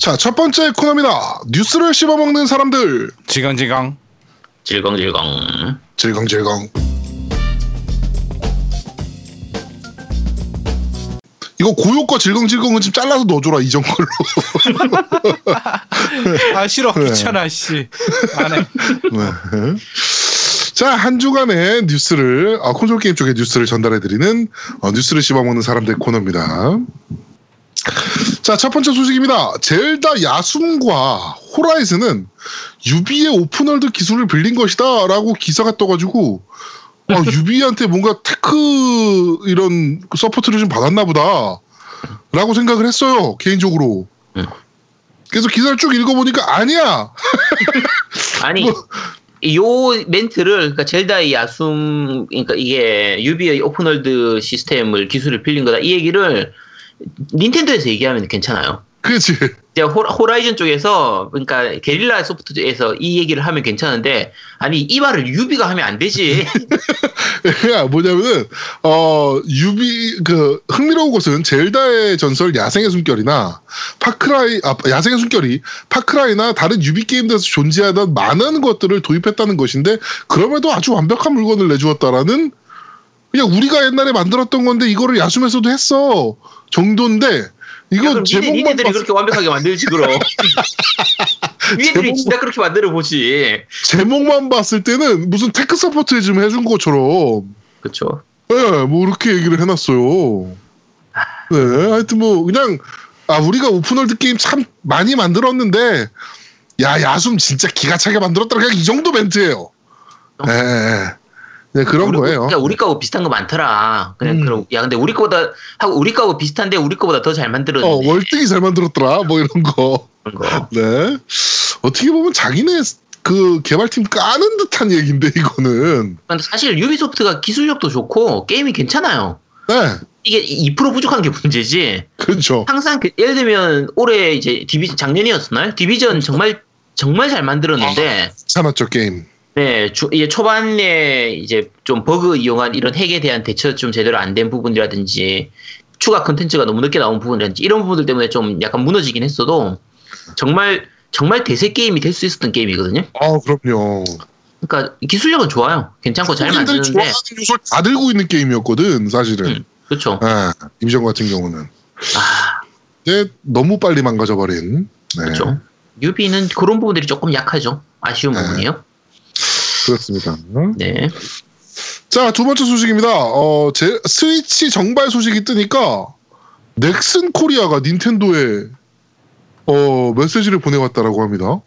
자, 첫 번째 코너입니다. 뉴스를 씹어먹는 사람들. 질겅질겅. 질겅질겅. 질겅질겅. 이거 그 효과 질겅질겅은 좀 잘라서 넣어줘라 이전 걸로. 아 싫어 귀찮아 씨. 안 해. 네. 자, 한 주간의 뉴스를, 아, 콘솔 게임 쪽의 뉴스를 전달해드리는 어, 뉴스를 씹어먹는 사람들 코너입니다. 자, 첫 번째 소식입니다. 젤다 야숨과 호라이즌은 유비의 open world 기술을 빌린 것이다 라고 기사가 떠가지고 아, 유비한테 뭔가 tech 이런 support를 좀 받았나 보다 라고 생각을 했어요. 개인적으로. 음. 그래서 기사를 쭉 읽어보니까 아니야. 아니 뭐. 요 멘트를 그러니까 젤다의 야숨 그러니까 이게 유비의 open world 시스템을 기술을 빌린 거다 이 얘기를 닌텐도에서 얘기하면 괜찮아요. 그렇지. 이제 호- 호라이즌 쪽에서 그러니까 게릴라 소프트에서 이 얘기를 하면 괜찮은데 아니 이 말을 유비가 하면 안 되지. 야 뭐냐면은 어 유비 그 흥미로운 것은 젤다의 전설 야생의 숨결이나 파크라이 아 야생의 숨결이 파크라이나 다른 유비 게임들에서 존재하던 많은 것들을 도입했다는 것인데 그럼에도 아주 완벽한 물건을 내주었다라는 그냥 우리가 옛날에 만들었던 건데 이거를 야숨에서도 했어 정도인데 이거 그럼 니네, 제목만 니네 들이 봤, 그렇게 완벽하게 만들지 그럼. 니네들이 제목만- 진짜 그렇게 만들어 보지. 제목만 봤을 때는 무슨 tech support 좀 해준 것처럼 그렇죠. 네, 뭐 이렇게 얘기를 해놨어요. 네, 하여튼 뭐 그냥 아 우리가 open world 게임 참 많이 만들었는데 야 야숨 진짜 기가 차게 만들었다 그냥 이 정도 멘트예요. 네, 네 그런 우리, 거예요. 그러니까 우리 거하고 비슷한 거 많더라. 그냥 음. 그럼 야 근데 우리 거보다 하고 우리 거하고 비슷한데 우리 거보다 더잘어 만들었는데 월등히 잘 만들었더라 뭐 이런 거. 그런 거. 네, 어떻게 보면 자기네 그 개발팀 까는 듯한 얘기인데 이거는. 근데 사실 유비소프트가 기술력도 좋고 게임이 괜찮아요. 네, 이게 2% 부족한 게 문제지. 그렇죠. 항상 그- 예를 들면 올해 이제 디비 작년이었나요? 디비전 정말 정말 잘 만들었는데 괜찮았죠 게임. 네, 주- 이제 초반에 이제 좀 버그 이용한 이런 핵에 대한 대처 좀 제대로 안 된 부분이라든지 추가 컨텐츠가 너무 늦게 나온 부분이라든지 이런 부분들 때문에 좀 약간 무너지긴 했어도 정말 정말 대세 게임이 될 수 있었던 게임이거든요. 아 그럼요. 그러니까 기술력은 좋아요. 괜찮고 잘 만드는데 좋아하는 요소를 다 들고 있는 게임이었거든 사실은. 음. 그렇죠. 아, 디비전 같은 경우는. 아, 근데 너무 빨리 망가져버린. 네, 그렇죠. 유비는 그런 부분들이 조금 약하죠. 아쉬운 네. 부분이요. 그렇습니다. 네. 자, 두 번째 소식입니다. 어, 제 스위치 정발 소식이 뜨니까 넥슨 코리아가 닌텐도에 어, 메시지를 보내왔다라고 합니다.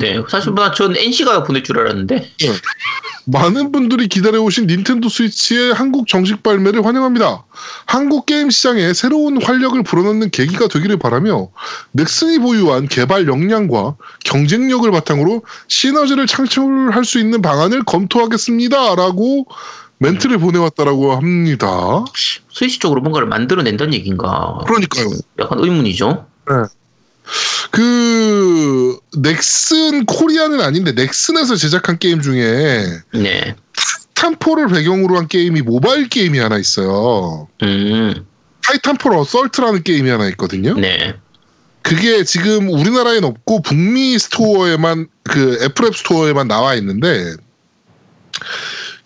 네. 사실 뭐 전 NC가 보낼 줄 알았는데. 많은 분들이 기다려오신 닌텐도 스위치의 한국 정식 발매를 환영합니다. 한국 게임 시장에 새로운 활력을 불어넣는 계기가 되기를 바라며 넥슨이 보유한 개발 역량과 경쟁력을 바탕으로 시너지를 창출할 수 있는 방안을 검토하겠습니다.라고 멘트를 보내왔다라고 합니다. 스위치 쪽으로 뭔가를 만들어낸다는 얘기인가. 그러니까요. 약간 의문이죠. 그 넥슨 코리아는 아닌데 넥슨에서 제작한 게임 중에 네. 타이탄폴을 배경으로 한 게임이 모바일 게임이 하나 있어요. 음, 타이탄폴 어설트라는 게임이 하나 있거든요. 네. 그게 지금 우리나라엔 없고 북미 store에만 그 애플 앱 스토어에만 나와 있는데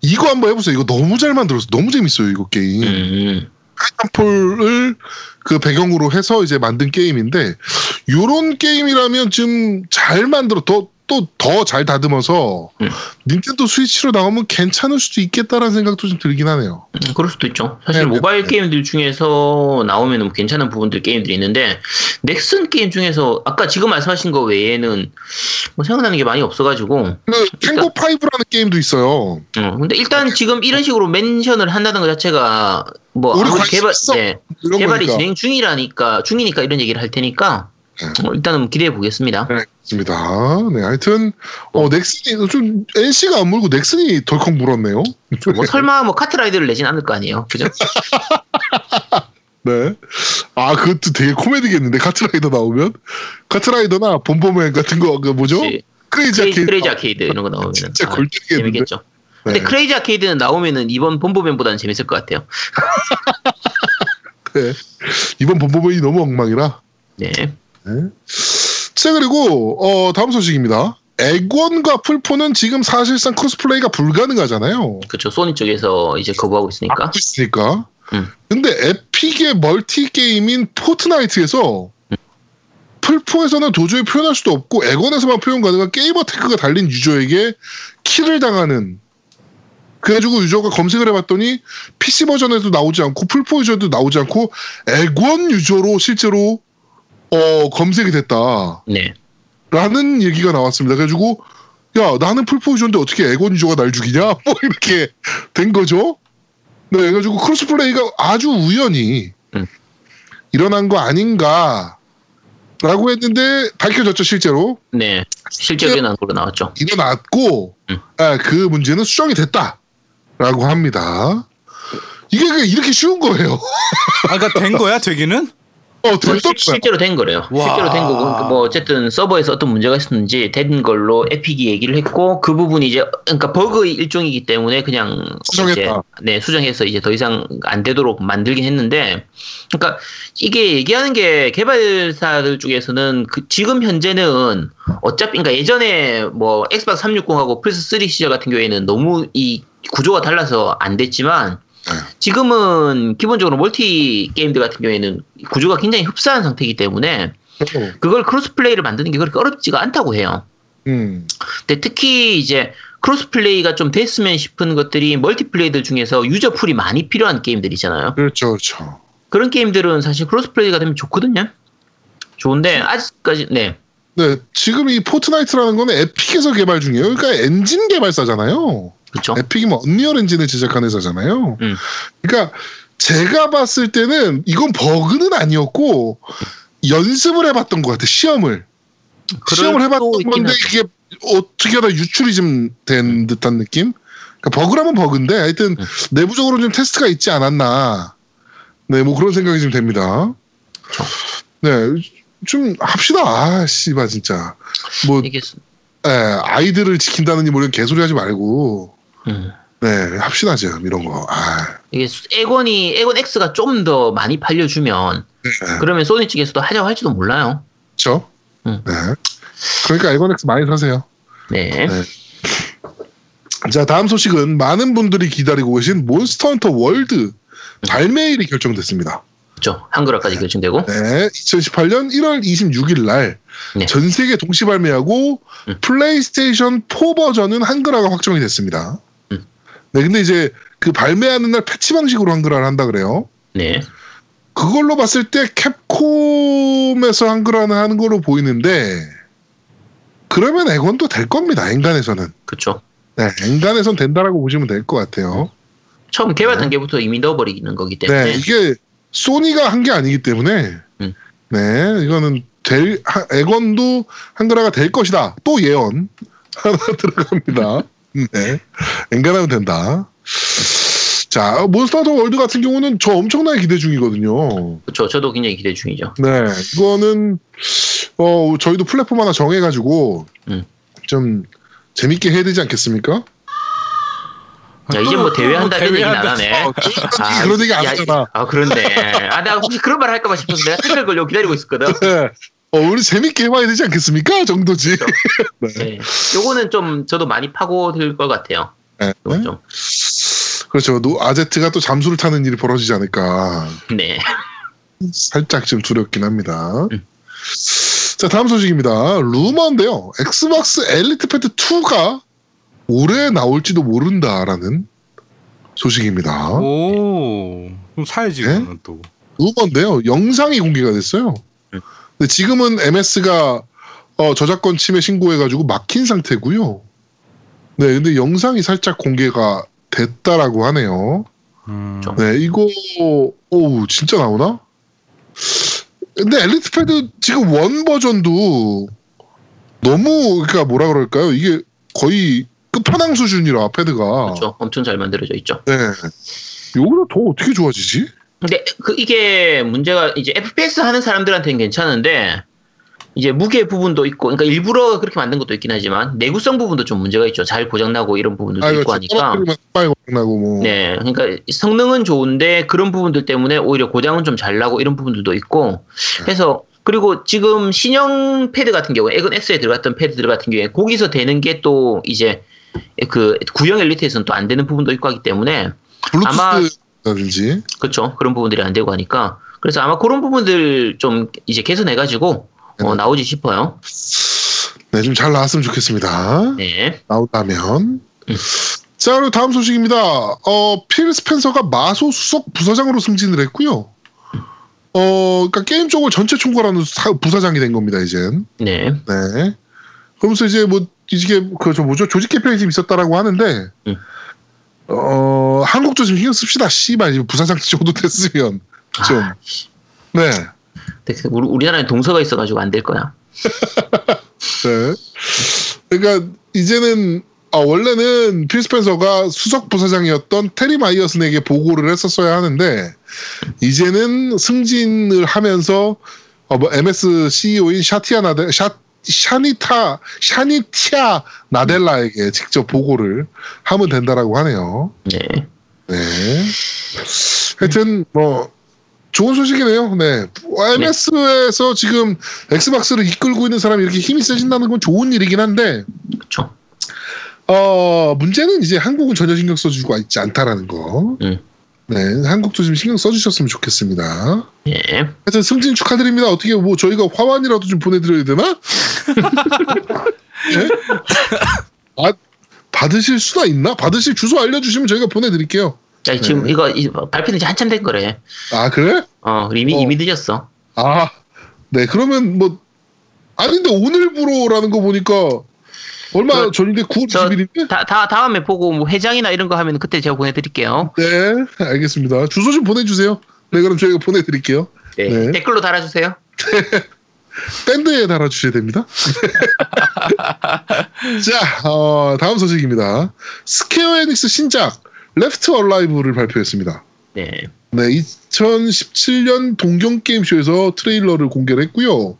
이거 한번 해보세요. 이거 너무 잘 만들었어. 너무 재밌어요. 이거 게임. 음, 타이탄폴을 그 배경으로 해서 이제 만든 게임인데 요런 게임이라면 좀 잘 만들어 더 또 더 잘 다듬어서 음. 닌텐도 스위치로 나오면 괜찮을 수도 있겠다라는 생각도 좀 들긴 하네요. 음, 그럴 수도 있죠. 사실 네, 모바일 네. 게임들 중에서 나오면 뭐 괜찮은 부분들 게임들이 있는데 넥슨 게임 중에서 아까 지금 말씀하신 거 외에는 뭐 생각나는 게 많이 없어가지고. 그 탱고 5라는 게임도 있어요. 어, 근데 일단 지금 이런 식으로 멘션을 한다는 것 자체가 뭐 개발. 네, 개발이 거니까. 진행 중이라니까 중이니까 이런 얘기를 할 테니까 네. 어, 일단은 기대해 보겠습니다. 네, 그렇습니다. 네, 하여튼 어 넥슨이 좀 NC가 안 물고 넥슨이 덜컥 물었네요. 뭐 설마 뭐 카트라이더를 내진 않을 거 아니에요, 그죠? 네. 아, 그것도 되게 코미디겠는데, 카트라이더 나오면? 카트라이더나 bomberman 같은 거, 그 뭐죠? 크레이지 아케이드. 크레이지 아케이드 이런 거 나오면 진짜 아? 재밌겠죠. 근데 네. 크레이지 아케이드는 나오면은 이번 bomberman보다는 재밌을 것 같아요. 네. 이번 bomberman이 너무 엉망이라. 네. 네. 자 그리고 어, 다음 소식입니다. 엑원과 플포는 지금 사실상 crossplay가 불가능하잖아요. 그렇죠. 소니 쪽에서 이제 거부하고 있으니까. 막고 있으니까. 음. 근데 에픽의 멀티 게임인 포트나이트에서 플포에서는 도저히 표현할 수도 없고 엑원에서만 표현 가능한 게이머 태그가 달린 유저에게 kill을 당하는 그래가지고 유저가 검색을 해봤더니 PC 버전에도 나오지 않고 플포 유저도 나오지 않고 엑원 유저로 실제로 어, 검색이 됐다. 네. 라는 얘기가 나왔습니다. 그래가지고 야 나는 플포 유저인데 어떻게 유저가 날 죽이냐? 뭐 이렇게 된 거죠. 네, 그래가지고 crossplay가 아주 우연히 음. 일어난 거 아닌가. 라고 했는데 밝혀졌죠 실제로 네. 실제 일어난 걸로 나왔죠. 일어났고 음. 아, 그 문제는 수정이 됐다라고 합니다. 이게 그냥 이렇게 쉬운 거예요. 아, 그러니까 된 거야 되기는? 어, 실-. 실제로 된 거래요. 와. 실제로 된 거고, 그러니까 뭐 어쨌든 서버에서 어떤 문제가 있었는지 된 걸로 에픽이 얘기를 했고 그 부분이 이제 그러니까 버그 일종이기 때문에 그냥 수정했다. 이제, 네 수정해서 이제 더 이상 안 되도록 만들긴 했는데, 그러니까 이게 얘기하는 게 개발사들 쪽에서는 그 지금 현재는 어차피 그러니까 예전에 뭐 엑스박스 360하고 플스 3 시절 같은 경우에는 너무 이 구조가 달라서 안 됐지만 네. 지금은 기본적으로 멀티 게임들 같은 경우에는 구조가 굉장히 흡사한 상태이기 때문에 어, 그걸 crossplay를 만드는 게 그렇게 어렵지가 않다고 해요. 음, 근데 특히 이제 crossplay가 좀 됐으면 싶은 것들이 multiplay들 중에서 유저 pool이 많이 필요한 게임들 있잖아요. 그렇죠, 그렇죠. 그런 게임들은 사실 crossplay가 되면 좋거든요. 좋은데 아직까지 네 네, 지금 이 포트나이트라는 거는 에픽에서 개발 중이에요. 그러니까 엔진 개발사잖아요. 그렇죠. 에픽이 뭐 언리얼 엔진을 제작한 회사잖아요. 음. 그러니까 제가 봤을 때는 이건 버그는 아니었고 연습을 해봤던 것 같아. 시험을 시험을 해봤던 건데. 이게 어떻게 하다 유출이 좀 된 듯한 느낌. 그러니까 버그라면 버그인데 하여튼 음. 내부적으로 좀 테스트가 있지 않았나. 네, 뭐 그런 생각이 좀 됩니다. 네, 좀 합시다. 아, 씨발 진짜. 뭐 이게 예, 아이들을 지킨다느니 뭐 이런 개소리 하지 말고 음, 네 합시다 좀 이런 거. 아, 이게 엑원이 엑원 X가 좀 더 많이 팔려주면 네. 그러면 소니 측에서도 하자고 할지도 몰라요. 그렇죠. 음. 네. 그러니까 엑원 X 많이 사세요. 네. 네. 자 다음 소식은 많은 분들이 기다리고 계신 몬스터 헌터 월드 발매일이 결정됐습니다. 그렇죠. 한글화까지 결정되고. 네, 2018년 1월 26일 날 네. 전 세계 동시 발매하고 음. 플레이스테이션 4 버전은 한글화가 확정이 됐습니다. 음. 네, 근데 이제 그 발매하는 날 패치 방식으로 한글화를 한다 그래요. 네. 그걸로 봤을 때 캡콤에서 한글화는 하는 걸로 보이는데 그러면 엑원도 될 겁니다. 엔간해서는. 그렇죠. 네, 엔간해선 된다라고 보시면 될 것 같아요. 처음 개발 네. 단계부터 이미 넣어버리는 거기 때문에. 네, 이게 소니가 한 게 아니기 때문에 음. 네, 이거는 될 하- 액원도 한글화가 될 것이다. 또 예언 하나 들어갑니다. 네, 엔간하면 된다. 자, 몬스터 월드 같은 경우는 저 엄청나게 기대 중이거든요. 그렇죠. 저도 굉장히 기대 중이죠. 네, 이거는 어 저희도 플랫폼 하나 정해 가지고 음. 좀 재밌게 해야 되지 않겠습니까? 야, 이제 뭐 대회 한다는 얘기는 안 하네. 아, 그런 얘기 안 야, 하잖아. 아, 그렇네. 아, 나 혹시 그런 말 할까봐 싶어서 내가 댓글 걸려고 기다리고 있었거든. 네. 어, 우리 재밌게 해봐야 되지 않겠습니까? 정도지. 네. 네. 요거는 좀 저도 많이 파고들 것 같아요. 네. 좀. 그렇죠. 노, 아제트가 또 잠수를 타는 일이 벌어지지 않을까. 네. 살짝 좀 두렵긴 합니다. 음. 자, 다음 소식입니다. 루머인데요. 엑스박스 엘리트 패드 2가 올해 나올지도 모른다라는 소식입니다. 오, 그럼 사야지 네? 그거는 또. 루머인데요. 영상이 공개가 됐어요. 음. 근데 지금은 MS가 어, 저작권 침해 신고해가지고 막힌 상태고요. 네, 근데 영상이 살짝 공개가 됐다라고 하네요. 음. 좀. 네, 이거 오우 진짜 나오나? 근데 엘리트 패드 지금 원 버전도 너무 그러니까 뭐라 그럴까요? 이게 거의 끝판왕 수준이라 패드가. 그렇죠. 엄청 잘 만들어져 있죠. 네. 요거는 더 어떻게 좋아지지? 근데 그 이게 문제가 이제 FPS 하는 사람들한테는 괜찮은데 이제 무게 부분도 있고 그러니까 일부러 그렇게 만든 것도 있긴 하지만 내구성 부분도 좀 문제가 있죠. 잘 고장나고 이런 부분들도 있고 하니까. 떨어뜨리면 빨리 나고 뭐. 네, 그러니까 성능은 좋은데 그런 부분들 때문에 오히려 고장은 좀 잘 나고 이런 부분들도 있고 네. 해서 그리고 지금 신형 패드 같은 경우에 에건 S에 들어갔던 패드들 같은 경우에 거기서 되는 게 또 이제 그 구형 엘리트에서는 또 안 되는 부분도 있고 하기 때문에 아마- 블루투스 라든지 그렇죠 그런 부분들이 안 되고 하니까 그래서 아마 그런 부분들 좀 이제 개선해 가지고 어, 네. 나오지 싶어요. 네, 좀 잘 나왔으면 좋겠습니다. 네. 나온다면. 음. 자, 그리고 다음 소식입니다. 어, 필 스펜서가 마소 수석 부사장으로 승진을 했고요. 어, 그러니까 게임 쪽을 전체 총괄하는 사- 부사장이 된 겁니다, 이젠. 네. 네. 그러면서 이제 뭐 이게 그저 뭐죠 조직 개편이 좀 있었다라고 하는데 음. 어 한국도 좀 신경 씁시다. 씨발 부사장 정도 됐으면 좀 아, 네. 그 우리, 우리나라에 동서가 있어가지고 안 될 거야. 네. 그러니까 이제는 아, 원래는 필 스펜서가 수석 부사장이었던 테리 마이어슨에게 보고를 했었어야 하는데 이제는 승진을 하면서 어, 뭐 MS CEO인 샤티아 나데 샤 샤니타 샤니티아 나델라에게 직접 보고를 하면 된다라고 하네요. 네. 네. 하여튼 뭐 좋은 소식이네요. 네. MS에서 지금 엑스박스를 이끌고 있는 사람이 이렇게 힘이 세진다는 건 좋은 일이긴 한데 그렇죠. 어 문제는 이제 한국은 전혀 신경 써주고 있지 않다라는 거. 음. 네, 한국도 좀 신경 써주셨으면 좋겠습니다. 네. 하여튼 승진 축하드립니다. 어떻게 뭐 저희가 화환이라도 좀 보내드려야 되나? 네? 아, 받으실 수가 있나? 받으실 주소 알려주시면 저희가 보내드릴게요. 자, 지금 네. 이거 이- 발표된 지 한참 된 거래. 아 그래? 어, 이미 어. 이미 늦었어. 아, 네, 그러면 뭐, 아닌데 오늘부로라는 거 보니까 얼마 저- 전인데 9월 저- 20일인데? 다, 다 다음에 보고 뭐 회장이나 이런 거 하면 그때 제가 보내드릴게요. 네, 알겠습니다. 주소 좀 보내주세요. 네, 그럼 저희가 보내드릴게요. 네. 네. 댓글로 달아주세요. 밴드에 달아주셔야 됩니다. 자, 어, 다음 소식입니다. 스퀘어 에닉스 신작, Left Alive를 발표했습니다. 네. 네, 2017년 동경 게임쇼에서 트레일러를 공개를 했고요.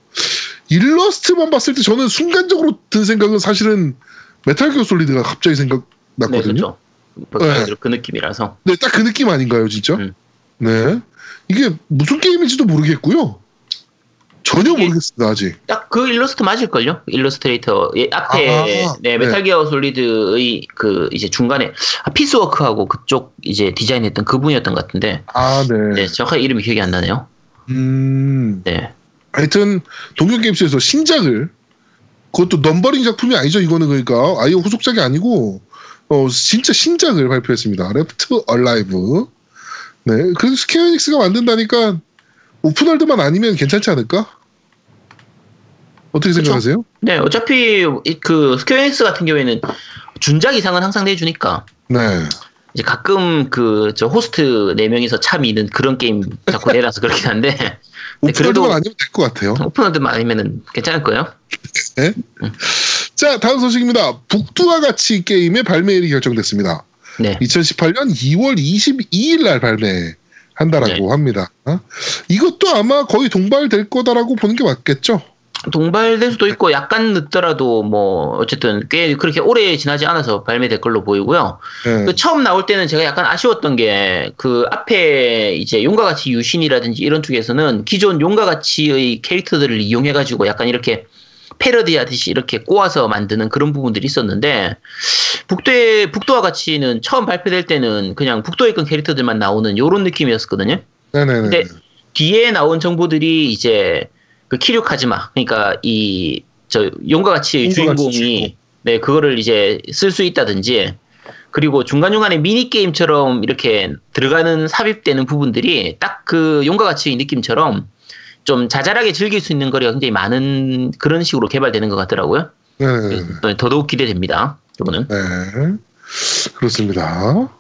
일러스트만 봤을 때 저는 순간적으로 든 생각은 사실은 Metal Gear Solid가 갑자기 네, 생각났거든요. 그렇죠. 네. 그 느낌이라서. 네, 딱 그 느낌 아닌가요, 진짜? 음. 네. 이게 무슨 게임인지도 모르겠고요. 전혀 모르겠습니다, 아직. 딱 그 일러스트 맞을걸요? 일러스트레이터 예, 앞에 아, 네, 네. Metal Gear Solid의 그 이제 중간에 아, 피스워크하고 그쪽 이제 디자인했던 그분이었던 것 같은데 아, 네. 네, 정확하게 이름이 기억이 안 나네요. 음. 네. 하여튼, 동경게임쇼에서 신작을, 그것도 넘버링 작품이 아니죠, 이거는 그러니까. 아예 후속작이 아니고, 어, 진짜 신작을 발표했습니다. Left Alive. 네. 그래서 스퀘어 에닉스가 만든다니까, open world만 아니면 괜찮지 않을까? 어떻게 그쵸. 생각하세요? 네, 어차피 이- 그 스퀘어 에닉스 같은 경우에는 준작 이상은 항상 내주니까 네. 이제 가끔 그 저 호스트 4 명이서 차 미는 그런 게임 자꾸 내놔서 그렇긴 한데 네, 오픈월드만 아니면 될 것 같아요. 오픈월드만 아니면은 괜찮을 거예요. 자, 다음 소식입니다. 북두와 같이 게임의 발매일이 결정됐습니다. 네. 2018년 2월 22일 날 발매한다라고 네. 합니다. 어? 이것도 아마 거의 동발될 거다라고 보는 게 맞겠죠? 동발될 수도 있고 약간 늦더라도 뭐 어쨌든 꽤 그렇게 오래 지나지 않아서 발매될 걸로 보이고요. 네. 그 처음 나올 때는 제가 약간 아쉬웠던 게 그 앞에 이제 용과 같이 유신이라든지 이런 쪽에서는 기존 용과 같이의 캐릭터들을 이용해 가지고 약간 이렇게 패러디 하듯이 이렇게 꼬아서 만드는 그런 부분들이 있었는데 북도의 북도와 같이는 처음 발표될 때는 그냥 북도에 있던 캐릭터들만 나오는 요런 느낌이었거든요. 네네네. 근데 뒤에 나온 정보들이 이제 그 키류 카즈마 그러니까 이 저 용과 같이 주인공이 네 그거를 이제 쓸 수 있다든지 그리고 중간 중간에 미니 게임처럼 이렇게 들어가는 삽입되는 부분들이 딱 그 용과 같이 느낌처럼 좀 자잘하게 즐길 수 있는 거리가 굉장히 많은 그런 식으로 개발되는 것 같더라고요. 네네네. 네, 더더욱 기대됩니다. 이거는 네. 그렇습니다.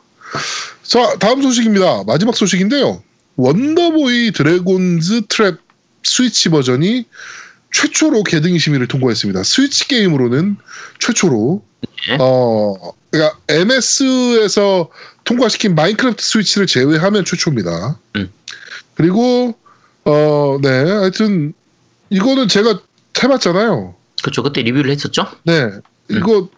자, 다음 소식입니다. 마지막 소식인데요. 원더보이 드래곤즈 트랩 스위치 버전이 최초로 개등이 심의를 통과했습니다. 스위치 게임으로는 최초로 네. 어 그러니까 MS에서 통과시킨 마인크래프트 스위치를 제외하면 최초입니다. 음. 그리고 어네 하여튼 이거는 제가 해봤잖아요. 그렇죠. 그때 리뷰를 했었죠. 네 이거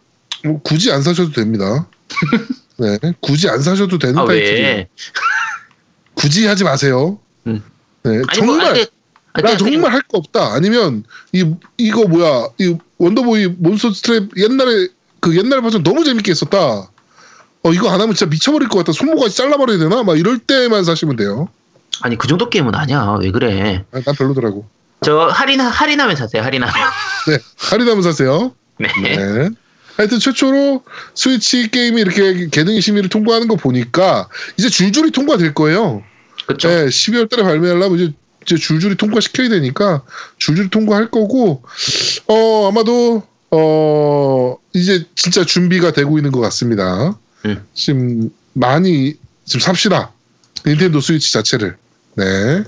뭐 굳이 안 사셔도 됩니다. 네 굳이 안 사셔도 되는 아 타이틀이에요. 왜? 굳이 하지 마세요. 음. 네 아니 뭐 정말 아니, 아, 나 정말 할 거 없다. 아니면 이 이거 뭐야 이 Wonder Boy Monster's Trap 옛날에 그 옛날 버전 너무 재밌게 했었다. 어 이거 안 하면 진짜 미쳐버릴 것 같다. 손모가지 잘라버려야 되나? 막 이럴 때만 사시면 돼요. 아니 그 정도 게임은 아니야. 왜 그래? 아, 난 별로더라고. 저 할인 할인하면 사세요. 할인하면. 네 할인하면 사세요. 네. 네. 하여튼 최초로 스위치 게임이 이렇게 게등위 심의를 통과하는 거 보니까 이제 줄줄이 통과될 거예요. 그렇죠. 네, 12월 달에 발매하려면 이제, 이제 줄줄이 통과시켜야 되니까 줄줄이 통과할 거고, 어, 아마도, 어, 이제 진짜 준비가 되고 있는 것 같습니다. 음. 지금 많이, 지금 삽시다. 닌텐도 스위치 자체를. 네.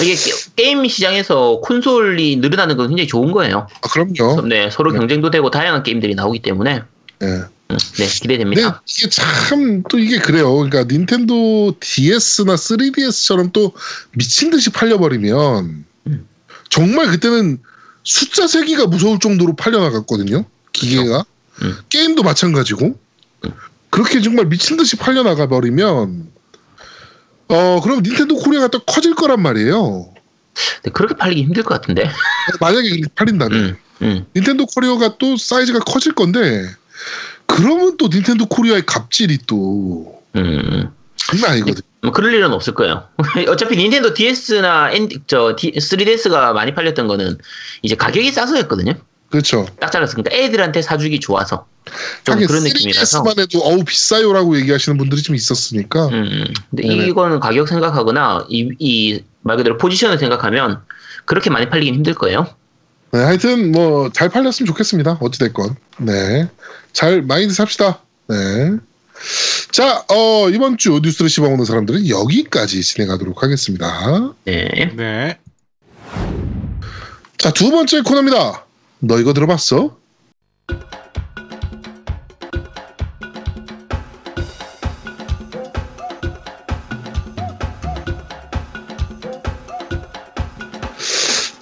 이게 게, 게임 시장에서 콘솔이 늘어나는 건 굉장히 좋은 거예요. 아, 그럼요. 네, 서로 네. 경쟁도 되고 다양한 게임들이 나오기 때문에 네. 음, 네 기대됩니다. 이게 참 또 이게 그래요. 그러니까 닌텐도 DS나 3DS처럼 또 미친 듯이 팔려버리면 음. 정말 그때는 숫자 세기가 무서울 정도로 팔려나갔거든요. 기계가 음. 게임도 마찬가지고 음. 그렇게 정말 미친 듯이 팔려나가 버리면 어 그럼 닌텐도 코리아가 또 커질 거란 말이에요. 근데 그렇게 팔리기 힘들 것 같은데. 만약에 그렇게 팔린다면 음, 음. 닌텐도 코리아가 또 사이즈가 커질 건데 그러면 또 닌텐도 코리아의 갑질이 또 음. 장난 아니거든. 뭐 그럴 일은 없을 거예요. 어차피 닌텐도 DS나 N, 저 D, 3DS가 많이 팔렸던 거는 이제 가격이 싸서였거든요. 그렇죠. 딱 잘랐으니까 애들한테 사주기 좋아서 좀 그런 느낌이라서. 3DS만 해도 어우 비싸요라고 얘기하시는 분들이 좀 있었으니까 음, 음. 근데 네네. 이거는 가격 생각하거나 이, 이말 그대로 포지션을 생각하면 그렇게 많이 팔리긴 힘들 거예요. 네, 하여튼 뭐 잘 팔렸으면 좋겠습니다. 어찌 됐건 네, 잘 마인드 삽시다. 네. 자, 어, 이번 주 뉴스를 씹어먹는 사람들은 여기까지 진행하도록 하겠습니다. 네. 네. 자, 두 번째 코너입니다. 너 이거 들어봤어?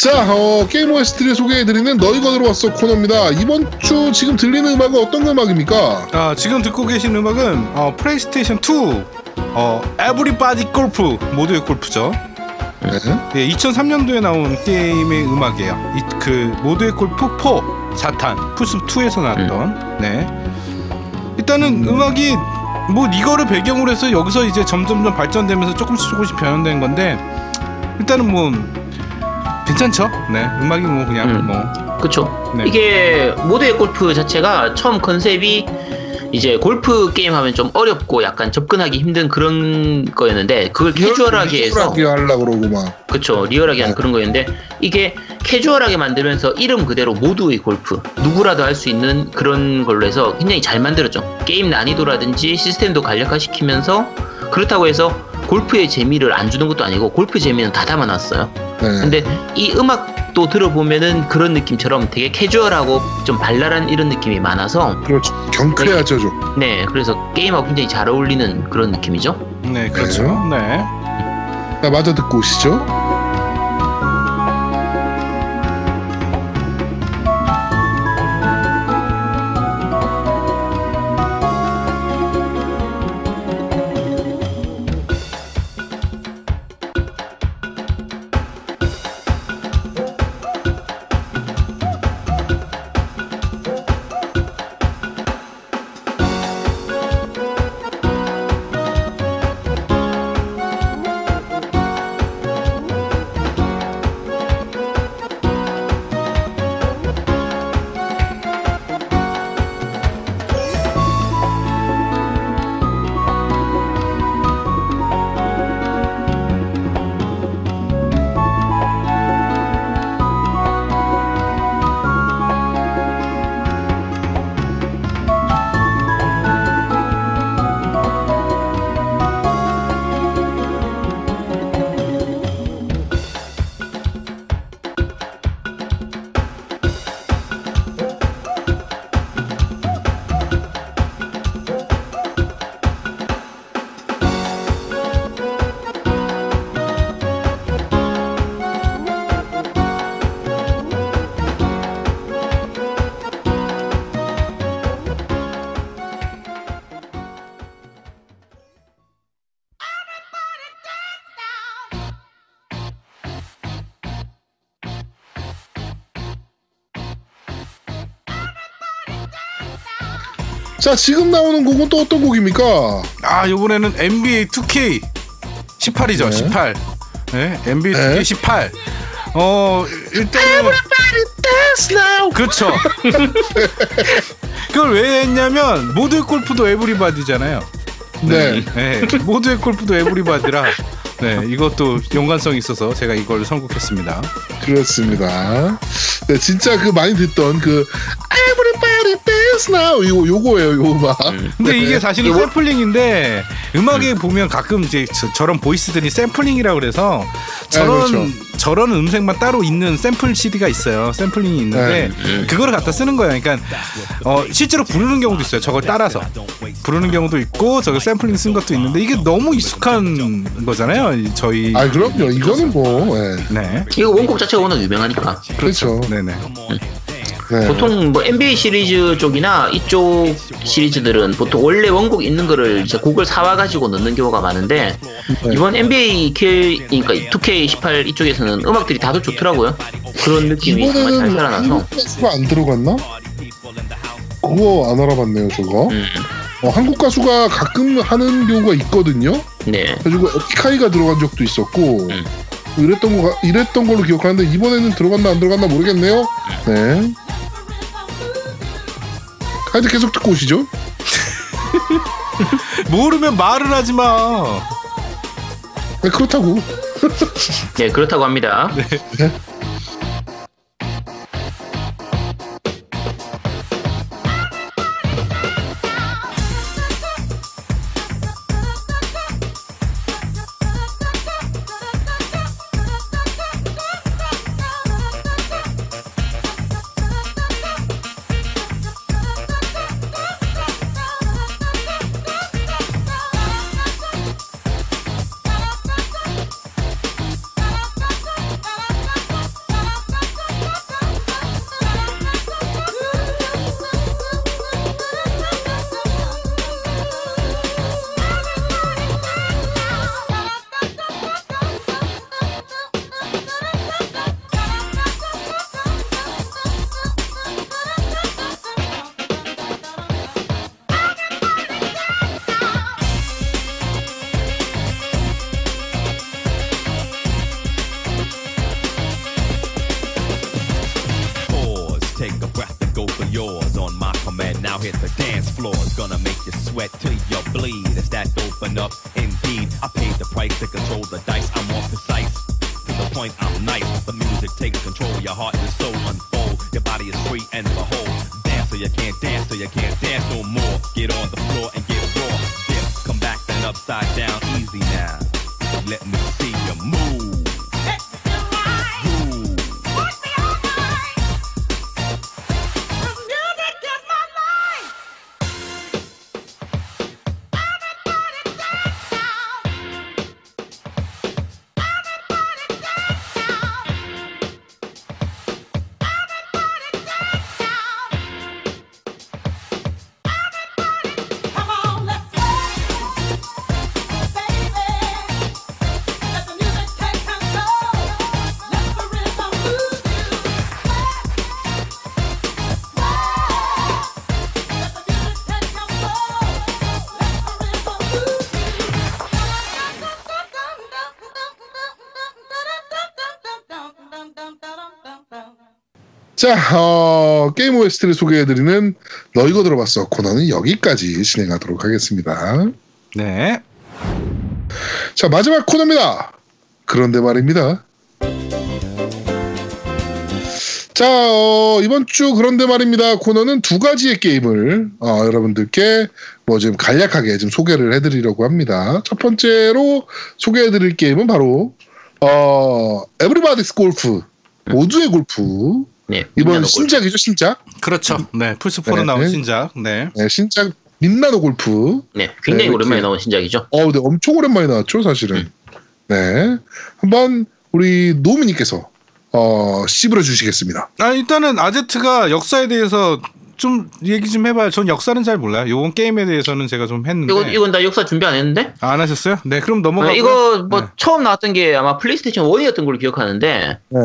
자, 어, 게임 OST를 소개해드리는 너 이거 들어봤어 코너입니다. 이번 주 지금 들리는 음악은 어떤 음악입니까? 아, 지금 듣고 계신 음악은 어, 플레이스테이션 2 어, Everybody Golf 모두의 골프죠. 네. 예, 2003년도에 나온 게임의 음악이에요. 이, 그 모두의 골프 4 4탄 플스 2에서 나왔던. 네. 일단은 음악이 뭐 이거를 배경으로 해서 여기서 이제 점점점 발전되면서 조금씩 조금씩 변형된 건데 일단은 뭐 괜찮죠? 네. 음악이 뭐 그냥 음. 뭐 그쵸. 네. 이게 모두의 골프 자체가 처음 컨셉이 이제 골프 게임 하면 좀 어렵고 약간 접근하기 힘든 그런 거였는데 그걸 캐주얼하게 해서 하려고 그러고 막. 그쵸 리얼하게 한 네. 그런 거였는데 이게 캐주얼하게 만들면서 이름 그대로 모두의 골프 누구라도 할 수 있는 그런 걸로 해서 굉장히 잘 만들었죠 게임 난이도라든지 시스템도 간략화시키면서 그렇다고 해서 골프의 재미를 안 주는 것도 아니고 골프 재미는 다 담아놨어요 네. 근데 이 음악도 들어보면은 그런 느낌처럼 되게 캐주얼하고 좀 발랄한 이런 느낌이 많아서 그렇죠. 경쾌하죠, 좀. 네 그래서 게임하고 굉장히 잘 어울리는 그런 느낌이죠 네, 그렇죠. 네. 자, 마저 듣고 오시죠. 자, 지금 나오는 곡은 또 어떤 곡입니까? 아 이번에는 NBA 2K 18이죠. 네. 18. 네, NBA 네. 2K 18. 어 일단은 그렇죠. 그걸 왜 했냐면 모두의 골프도 에브리바디잖아요. 네. 네, 모두의 골프도 에브리바디라 네 이것도 연관성이 있어서 제가 이걸 선곡했습니다. 그렇습니다. 네, 진짜 그 많이 듣던 그 Everybody dance now 이거 요거예요, 요 음악. 근데 이게 사실은 이거- 샘플링인데 음악에 보면 가끔 이제 저, 런 보이스들이 샘플링이라 그래서 저런 그렇죠. 저런 음색만 따로 있는 샘플 CD가 있어요. 샘플링이 있는데 네. 그거를 갖다 쓰는 거예요. 그러니까 어, 실제로 부르는 경우도 있어요. 저걸 따라서 부르는 경우도 있고 저거 샘플링 쓴 것도 있는데 이게 너무 익숙한 거잖아요. 이- 저희 아, 그럼요. 이거는 뭐, 예. 네 이거 원곡 자체가 워낙 유명하니까. 그렇죠. 네네 네. 보통 뭐 NBA 시리즈 쪽이나 이쪽 시리즈들은 보통 원래 원곡 있는 거를 이제 곡을 사와 가지고 넣는 경우가 많은데 네. 이번 NBA K 그러니까 2K18 이쪽에서는 음악들이 다들 좋더라고요. 그런 느낌이 정말 잘 살아나서. 가수가 안 들어갔나? 그거 안 알아봤네요, 저거. 음, 어, 한국 가수가 가끔 하는 경우가 있거든요. 네. 그래가지고 에픽하이가 들어간 적도 있었고 음. 이랬던 거 이랬던 걸로 기억하는데 이번에는 들어갔나 안 들어갔나 모르겠네요. 네. 하여튼 계속 듣고 오시죠. 모르면 말을 하지 마. 네, 그렇다고. 네, 그렇다고 합니다. Pause, hit the dance floor. It's gonna make you sweat till you bleed. It's that open up, indeed. I paid the price to control the dice. I'm more precise. To the point, I'm nice. The music takes control. Your heart and soul unfold. Your body is free and behold. Dance so you can't dance, so you can't dance no more. Get on the floor and get raw. Dip, come back then upside down. Easy now. Let me see 자, 어, 게임 OST를 소개해드리는 너 이거 들어봤어 코너는 여기까지 진행하도록 하겠습니다. 네. 자, 마지막 코너입니다. 그런데 말입니다. 자, 어, 이번 주 그런데 말입니다. 코너는 두 가지의 게임을 어, 여러분들께 뭐좀 간략하게 좀 소개를 해드리려고 합니다. 첫 번째로 소개해드릴 게임은 바로 어, Everybody's Golf 모두의 골프 네. 이번. 신작이죠, 신작. 그렇죠. 네. 플스 4로 네. 나온 신작. 네. 네, 신작 みんなの Golf. 네, 굉장히 네, 오랜만에. 나온 신작이죠. 어, 네, 엄청 오랜만에 나왔죠, 사실은. 네, 한번 우리 노미님께서 어, 씹어 주시겠습니다. 아 일단은 아제트가 역사에 대해서 좀 얘기 좀 해봐요. 전 역사는 잘 몰라요. 요번 게임에 대해서는 제가 좀 했는데 이거 이건 다 역사 준비 안 했는데? 아, 안 하셨어요? 네, 그럼 넘어가고 어, 이거 뭐 네. 처음 나왔던 게 아마 플레이스테이션 1이었던 걸로 기억하는데 네,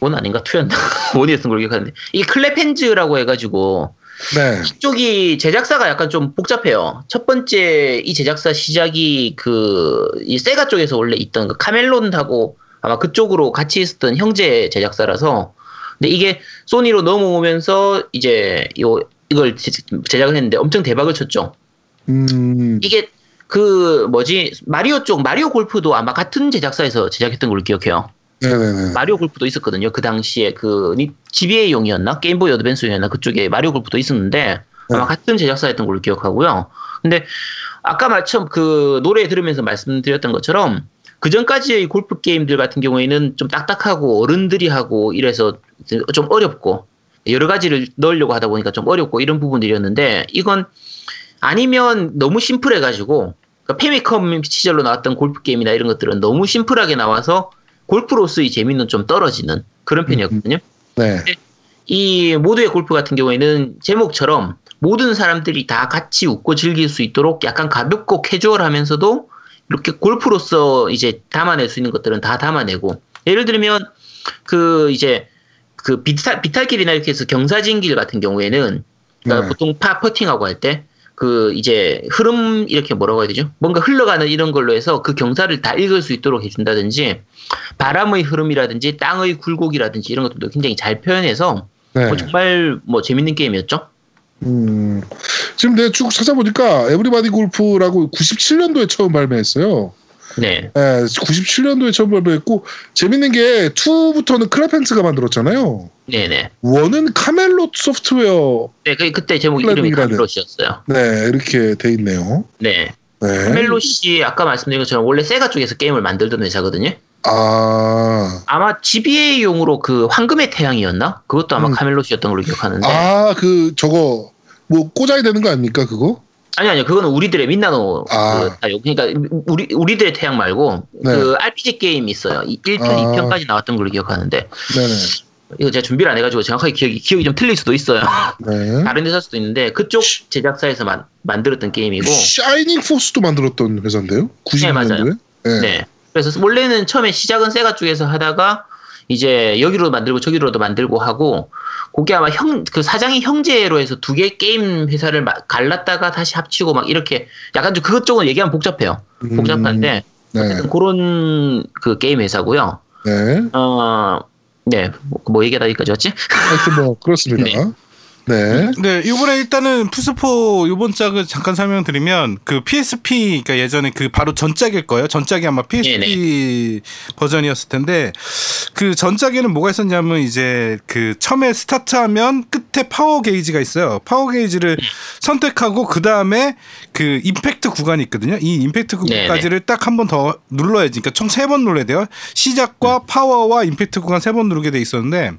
one 아닌가 two였나 one이었던 걸로 기억하는데 이게 Clap Hanz라고 해가지고 네. 이쪽이 제작사가 약간 좀 복잡해요. 첫 번째 이 제작사 시작이 그 이 세가 쪽에서 원래 있던 그 Camelot하고 아마 그쪽으로 같이 있었던 형제 제작사라서 근데 이게 소니로 넘어오면서 이제 요 이걸 제- 제작을 했는데 엄청 대박을 쳤죠. 음. 이게 그 뭐지 마리오 쪽 마리오 골프도 아마 같은 제작사에서 제작했던 걸로 기억해요. 네네네. 마리오 골프도 있었거든요. 그 당시에 그 니- GBA용이었나 게임보이 어드밴스용이었나 그쪽에 마리오 골프도 있었는데 아마 네. 같은 제작사였던 걸로 기억하고요. 근데 아까 마침 그 노래 들으면서 말씀드렸던 것처럼 그 전까지의 골프 게임들 같은 경우에는 좀 딱딱하고 어른들이 하고 이래서 좀 어렵고 여러 가지를 넣으려고 하다 보니까 좀 어렵고 이런 부분들이었는데 이건 아니면 너무 심플해가지고 그러니까 페미컴 시절로 나왔던 골프 게임이나 이런 것들은 너무 심플하게 나와서 골프로서의 재미는 좀 떨어지는 그런 편이었거든요. 네. 이 모두의 골프 같은 경우에는 제목처럼 모든 사람들이 다 같이 웃고 즐길 수 있도록 약간 가볍고 캐주얼하면서도 이렇게 골프로서 이제 담아낼 수 있는 것들은 다 담아내고 예를 들면 그 이제 그 비탈 비탈길이나 이렇게 해서 경사진길 같은 경우에는 그러니까 네. 보통 파 퍼팅하고 할 때 그 이제 흐름 이렇게 뭐라고 해야 되죠? 뭔가 흘러가는 이런 걸로 해서 그 경사를 다 읽을 수 있도록 해준다든지 바람의 흐름이라든지 땅의 굴곡이라든지 이런 것들도 굉장히 잘 표현해서 네. 뭐 정말 뭐 재밌는 게임이었죠. 음. 지금 내가 쭉 찾아보니까 Everybody Golf라고 97년도에 처음 발매했어요. 네, 네, 97년도에 처음 발매했고 재밌는 게 2부터는 크라펜츠가 만들었잖아요. 네네. 원은 카멜롯 소프트웨어 네, 그 그때 제목 이름이. 카멜롯이었어요. 네 이렇게 돼 있네요. 네, 네. 카멜롯이 아까 말씀드린 것처럼 원래 세가 쪽에서 게임을 만들던 회사거든요. 아, 아마 GBA용으로 그 황금의 태양이었나? 그것도 아마 음. 카멜롯이었던 걸로 기억하는데. 아 그 저거 뭐 꽂아야 되는 거 아닙니까 그거? 아니 아니요 그거는 우리들의 민나노 아. 그. 그러니까 우리 우리들의 태양 말고 네. 그 RPG 게임 있어요. 1편, 아. 2편까지 나왔던 걸로 기억하는데 네네. 이거 제가 준비를 안 해가지고 정확하게 기억이 기억이 좀 틀릴 수도 있어요. 네. 다른 회사일 수도 있는데 그쪽 제작사에서 만, 만들었던 게임이고 샤이닝 포스도 만들었던 회사인데요? 90년도에? 맞아요. 네. 네. 그래서 원래는 처음에 시작은 세가 쪽에서 하다가 이제 여기로 만들고 저기로도 만들고 하고 그게 아마 형 그 사장이 형제로 해서 두 개 게임 회사를 마- 갈랐다가 다시 합치고 막 이렇게 약간 좀 그것 쪽은 얘기하면 복잡해요. 음, 복잡한데 네. 어쨌든 그런 그 게임 회사고요. 네. 어, 네, 뭐, 뭐 얘기하다 여기까지 왔지? 하여튼 뭐 그렇습니다. 네. 네, 이번에 일단은 플스4 이번 짝을 잠깐 설명드리면 그 PSP, 그러니까 예전에 그 바로 전작일 거예요. 전작이 아마 PSP 버전이었을 텐데 그 전작에는 뭐가 있었냐면 이제 그 처음에 스타트하면 끝에 파워 게이지가 있어요. 파워 게이지를 선택하고 그 다음에 그 임팩트 구간이 있거든요. 이 임팩트 구간까지를 딱 한 번 더 눌러야지. 그러니까 총 세 번 눌러야 돼요. 시작과 파워와 임팩트 구간 세 번 누르게 돼 있었는데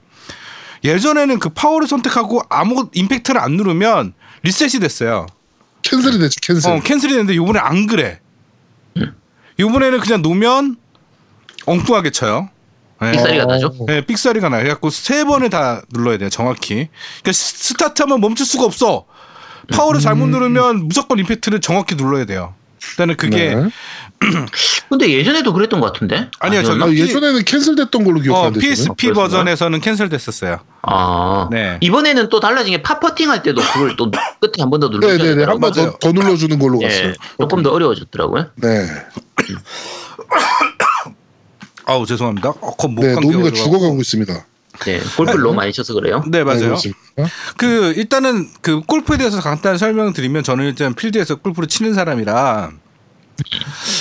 예전에는 그 파워를 선택하고 아무 임팩트를 안 누르면 리셋이 됐어요. 캔슬이 됐지 캔슬. 어, 캔슬이 됐는데 요번에 안 그래. 요번에는 그냥 놓으면 엉뚱하게 쳐요. 네. 삑사리가 어. 나죠? 네, 삑사리가 나요. 그래갖고 세 번을 다 눌러야 돼요, 정확히. 그러니까 스- 스타트하면 멈출 수가 없어. 파워를 잘못 음. 누르면 무조건 임팩트를 정확히 눌러야 돼요. 일단은 그게 네. 근데 예전에도 그랬던 것 같은데? 아니요, 저기- 아? 예전에는 cancel됐던 걸로 어, 기억하는데. 저는. PSP 그렇구나. 버전에서는 cancel됐었어요. 아, 네. 이번에는 또 달라진 게 파퍼팅 할 때도 그걸 또 끝에 한 번 더 눌러줘야 네네네 한 번. 더 더 눌러주는 걸로 갔어요. 예, 조금 더 어려워졌더라고요. 네. 아우 죄송합니다. 어, 네, 감기 노미가. 죽어가고 있습니다. 네, 골프를 너무 많이 쳐서 그래요. 네 네, 맞아요. 그렇습니다. 그 일단은 그 골프에 대해서 간단히 설명드리면 저는 일단 필드에서 골프를 치는 사람이라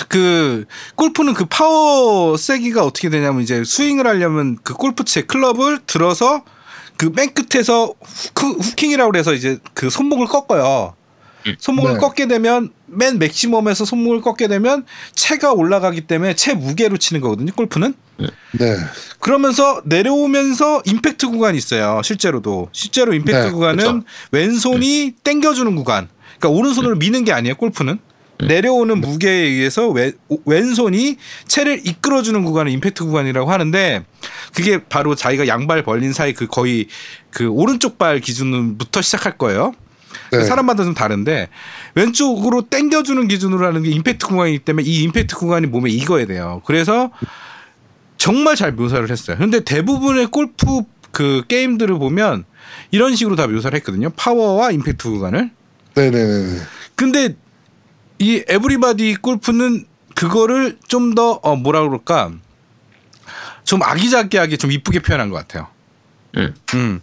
그 골프는 그 파워 세기가 어떻게 되냐면 이제 스윙을 하려면 그 골프채 클럽을 들어서 그 맨 끝에서 후크, hooking이라고 그래서 이제 그 손목을 꺾어요. 손목을 네. 꺾게 되면 맨 맥시멈에서 손목을 꺾게 되면 채가 올라가기 때문에 채 무게로 치는 거거든요. 골프는. 네. 그러면서 내려오면서 임팩트 구간이 있어요. 실제로도. 실제로 임팩트 네, 구간은 그렇죠. 왼손이 당겨주는 구간. 그러니까 오른손으로 미는 게 아니에요. 골프는. 내려오는 무게에 의해서 왼, 왼손이 채를 이끌어주는 구간을 임팩트 구간이라고 하는데 그게 바로 자기가 양발 벌린 사이 그 거의 그 오른쪽 발 기준부터 시작할 거예요. 네. 사람마다 좀 다른데 왼쪽으로 당겨주는 기준으로 하는 게 임팩트 구간이기 때문에 이 임팩트 구간이 몸에 익어야 돼요. 그래서 정말 잘 묘사를 했어요. 근데 대부분의 골프 그 게임들을 보면 이런 식으로 다 묘사를 했거든요. 파워와 임팩트 구간을. 네네네. 근데 이 Everybody 골프는 그거를 좀 더 어, 뭐라 그럴까 좀 아기자기하게 좀 이쁘게 표현한 것 같아요. 음. 음.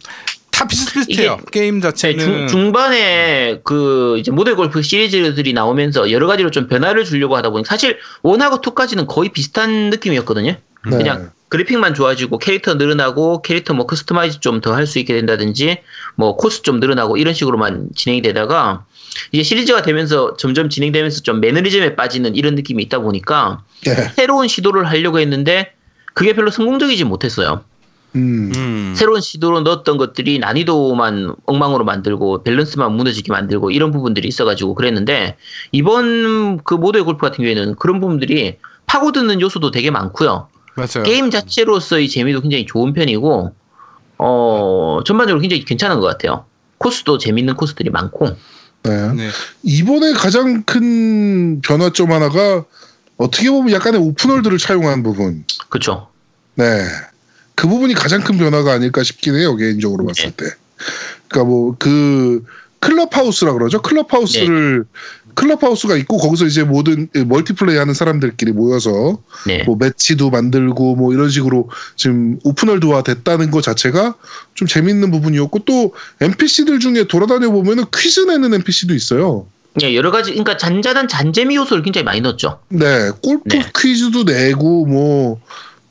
다 비슷비슷해요. 이게- 게임 네, 자체는. 중, 중반에 그 이제 모두의 골프 시리즈들이 나오면서 여러 가지로 좀 변화를 주려고 하다 보니 사실 1하고 2까지는 거의 비슷한 느낌이었거든요. 네. 그냥 그래픽만 좋아지고 캐릭터 늘어나고 캐릭터 뭐 customize 좀 더 할 수 있게 된다든지 뭐 코스 좀 늘어나고 이런 식으로만 진행이 되다가 이제 시리즈가 되면서 점점 진행되면서 좀 매너리즘에 빠지는 이런 느낌이 있다 보니까 예. 새로운 시도를 하려고 했는데 그게 별로 성공적이지 못했어요. 음. 음. 새로운 시도로 넣었던 것들이 난이도만 엉망으로 만들고 밸런스만 무너지게 만들고 이런 부분들이 있어가지고 그랬는데 이번 그 모델 골프 같은 경우에는 그런 부분들이 파고드는 요소도 되게 많고요. 맞아요. 게임 자체로서의 재미도 굉장히 좋은 편이고 어 전반적으로 굉장히 괜찮은 것 같아요. 코스도 재밌는 코스들이 많고 네. 네. 이번에 가장 큰 변화점 하나가 어떻게 보면 약간의 오픈월드를 차용한 부분. 그렇죠. 네. 그 부분이 가장 큰 변화가 아닐까 싶긴 해요, 개인적으로 봤을 때. 그러니까 뭐 그 클럽하우스라 그러죠. 클럽하우스를 클럽하우스가 있고 거기서 이제 모든 멀티플레이 하는 사람들끼리 모여서 네. 뭐 매치도 만들고 뭐 이런 식으로 지금 오픈월드화 됐다는 것 자체가 좀 재밌는 부분이었고 또 NPC들 중에 돌아다녀 보면은 퀴즈 내는 NPC도 있어요. 예, 여러 가지 그러니까 잔잔한 잔재미 요소를 굉장히 많이 넣었죠. 네, 골프 네. 퀴즈도 내고 뭐,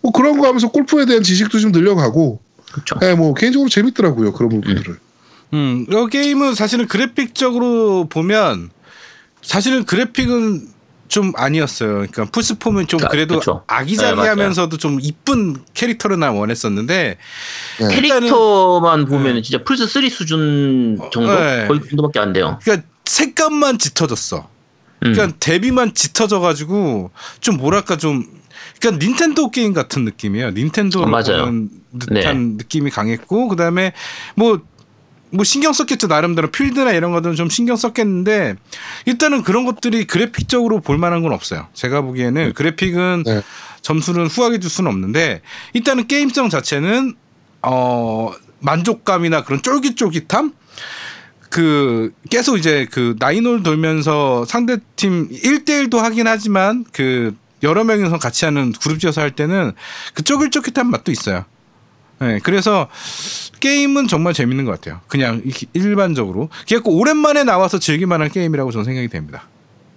뭐 그런 거 하면서 골프에 대한 지식도 좀 늘려가고, 그렇죠. 네, 뭐 개인적으로 재밌더라고요 그런 부분들을. 음, 이 게임은 사실은 그래픽적으로 보면 사실은 그래픽은 좀 아니었어요. 그러니까 플스폼은 좀 아, 그래도 그쵸. 네, 아기자기하면서도 좀 이쁜 캐릭터를 난 원했었는데 네. 캐릭터만 보면 네. 은 진짜 플스 3 수준 정도 네. 거의 그 정도밖에 안 돼요. 그러니까 색감만 짙어졌어. 음. 그러니까 데뷔만 짙어져 가지고 좀 뭐랄까 좀 그러니까 닌텐도 게임 같은 느낌이에요. 닌텐도를 어, 맞아요. 보는 듯한 네. 느낌이 강했고 그다음에 뭐뭐 신경 썼겠죠 나름대로 필드나 이런 것들은 좀 신경 썼겠는데 일단은 그런 것들이 그래픽적으로 볼 만한 건 없어요. 제가 보기에는 그래픽은 네. 점수는 후하게 줄 수는 없는데 일단은 게임성 자체는 어 만족감이나 그런 쫄깃쫄깃함 그 계속 이제 그 나인홀 돌면서 상대팀 1대1도 하긴 하지만 그 여러 명이서 같이 하는 그룹 지어서 할 때는 그 쫄깃쫄깃한 맛도 있어요. 네, 그래서 게임은 정말 재밌는 것 같아요. 그냥 이- 일반적으로. 그래서 오랜만에 나와서 즐길 만한 게임이라고 저는 생각이 됩니다.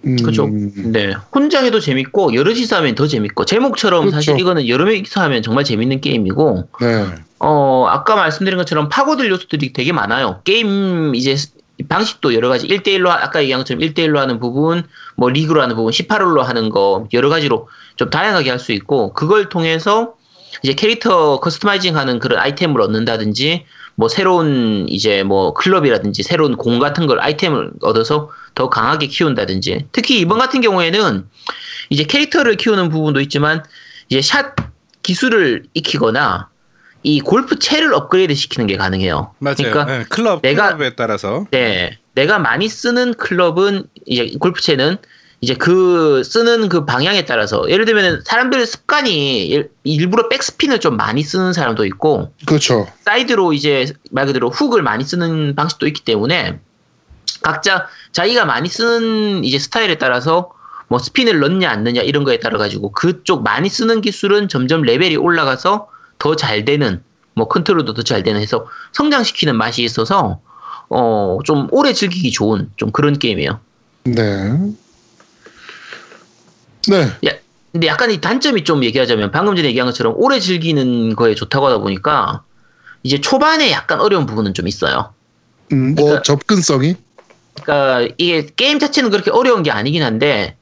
음, 그렇죠. 네. 혼자 해도 재밌고 여럿이서 하면 더 재밌고 제목처럼 그렇죠. 사실 이거는 여러 명이서 하면 정말 재밌는 게임이고 네, 어 아까 말씀드린 것처럼 파고들 요소들이 되게 많아요. 게임 이제 방식도 여러 가지. 1대1로 아까 얘기한 것처럼 1대1로 하는 부분, 뭐 리그로 하는 부분, 18홀로 하는 거 여러 가지로 좀 다양하게 할 수 있고 그걸 통해서 이제 캐릭터 customizing 하는 그런 아이템을 얻는다든지 뭐 새로운 이제 뭐 클럽이라든지 새로운 공 같은 걸 아이템을 얻어서 더 강하게 키운다든지. 특히 이번 같은 경우에는 이제 캐릭터를 키우는 부분도 있지만 이제 샷 기술을 익히거나 이 골프 채를 업그레이드 시키는 게 가능해요. 맞아요. 그러니까 네, 클럽 내가- 클럽에 따라서 네, 내가 많이 쓰는 클럽은 이제 골프채는 이제 그 쓰는 그 방향에 따라서 예를 들면 사람들의 습관이 일- 일부러 백스핀을 좀 많이 쓰는 사람도 있고 그렇죠. 사이드로 이제 말 그대로 훅을 많이 쓰는 방식도 있기 때문에 각자 자기가 많이 쓰는 이제 스타일에 따라서 뭐 스핀을 넣냐 안 넣냐 이런 거에 따라 가지고 그쪽 많이 쓰는 기술은 점점 레벨이 올라가서 더 잘 되는 뭐 컨트롤도 더 잘 되는 해서 성장시키는 맛이 있어서 어 좀 오래 즐기기 좋은 좀 그런 게임이에요. 네, 네, 야, 근데 약간 이 단점이 좀 얘기하자면 방금 전에 얘기한 것처럼 오래 즐기는 거에 좋다고 하다 보니까 이제 초반에 약간 어려운 부분은 좀 있어요. 음, 뭐 그러니까- 접근성이 그러니까 이게 게임 자체는 그렇게 어려운 게 아니긴 한데 아,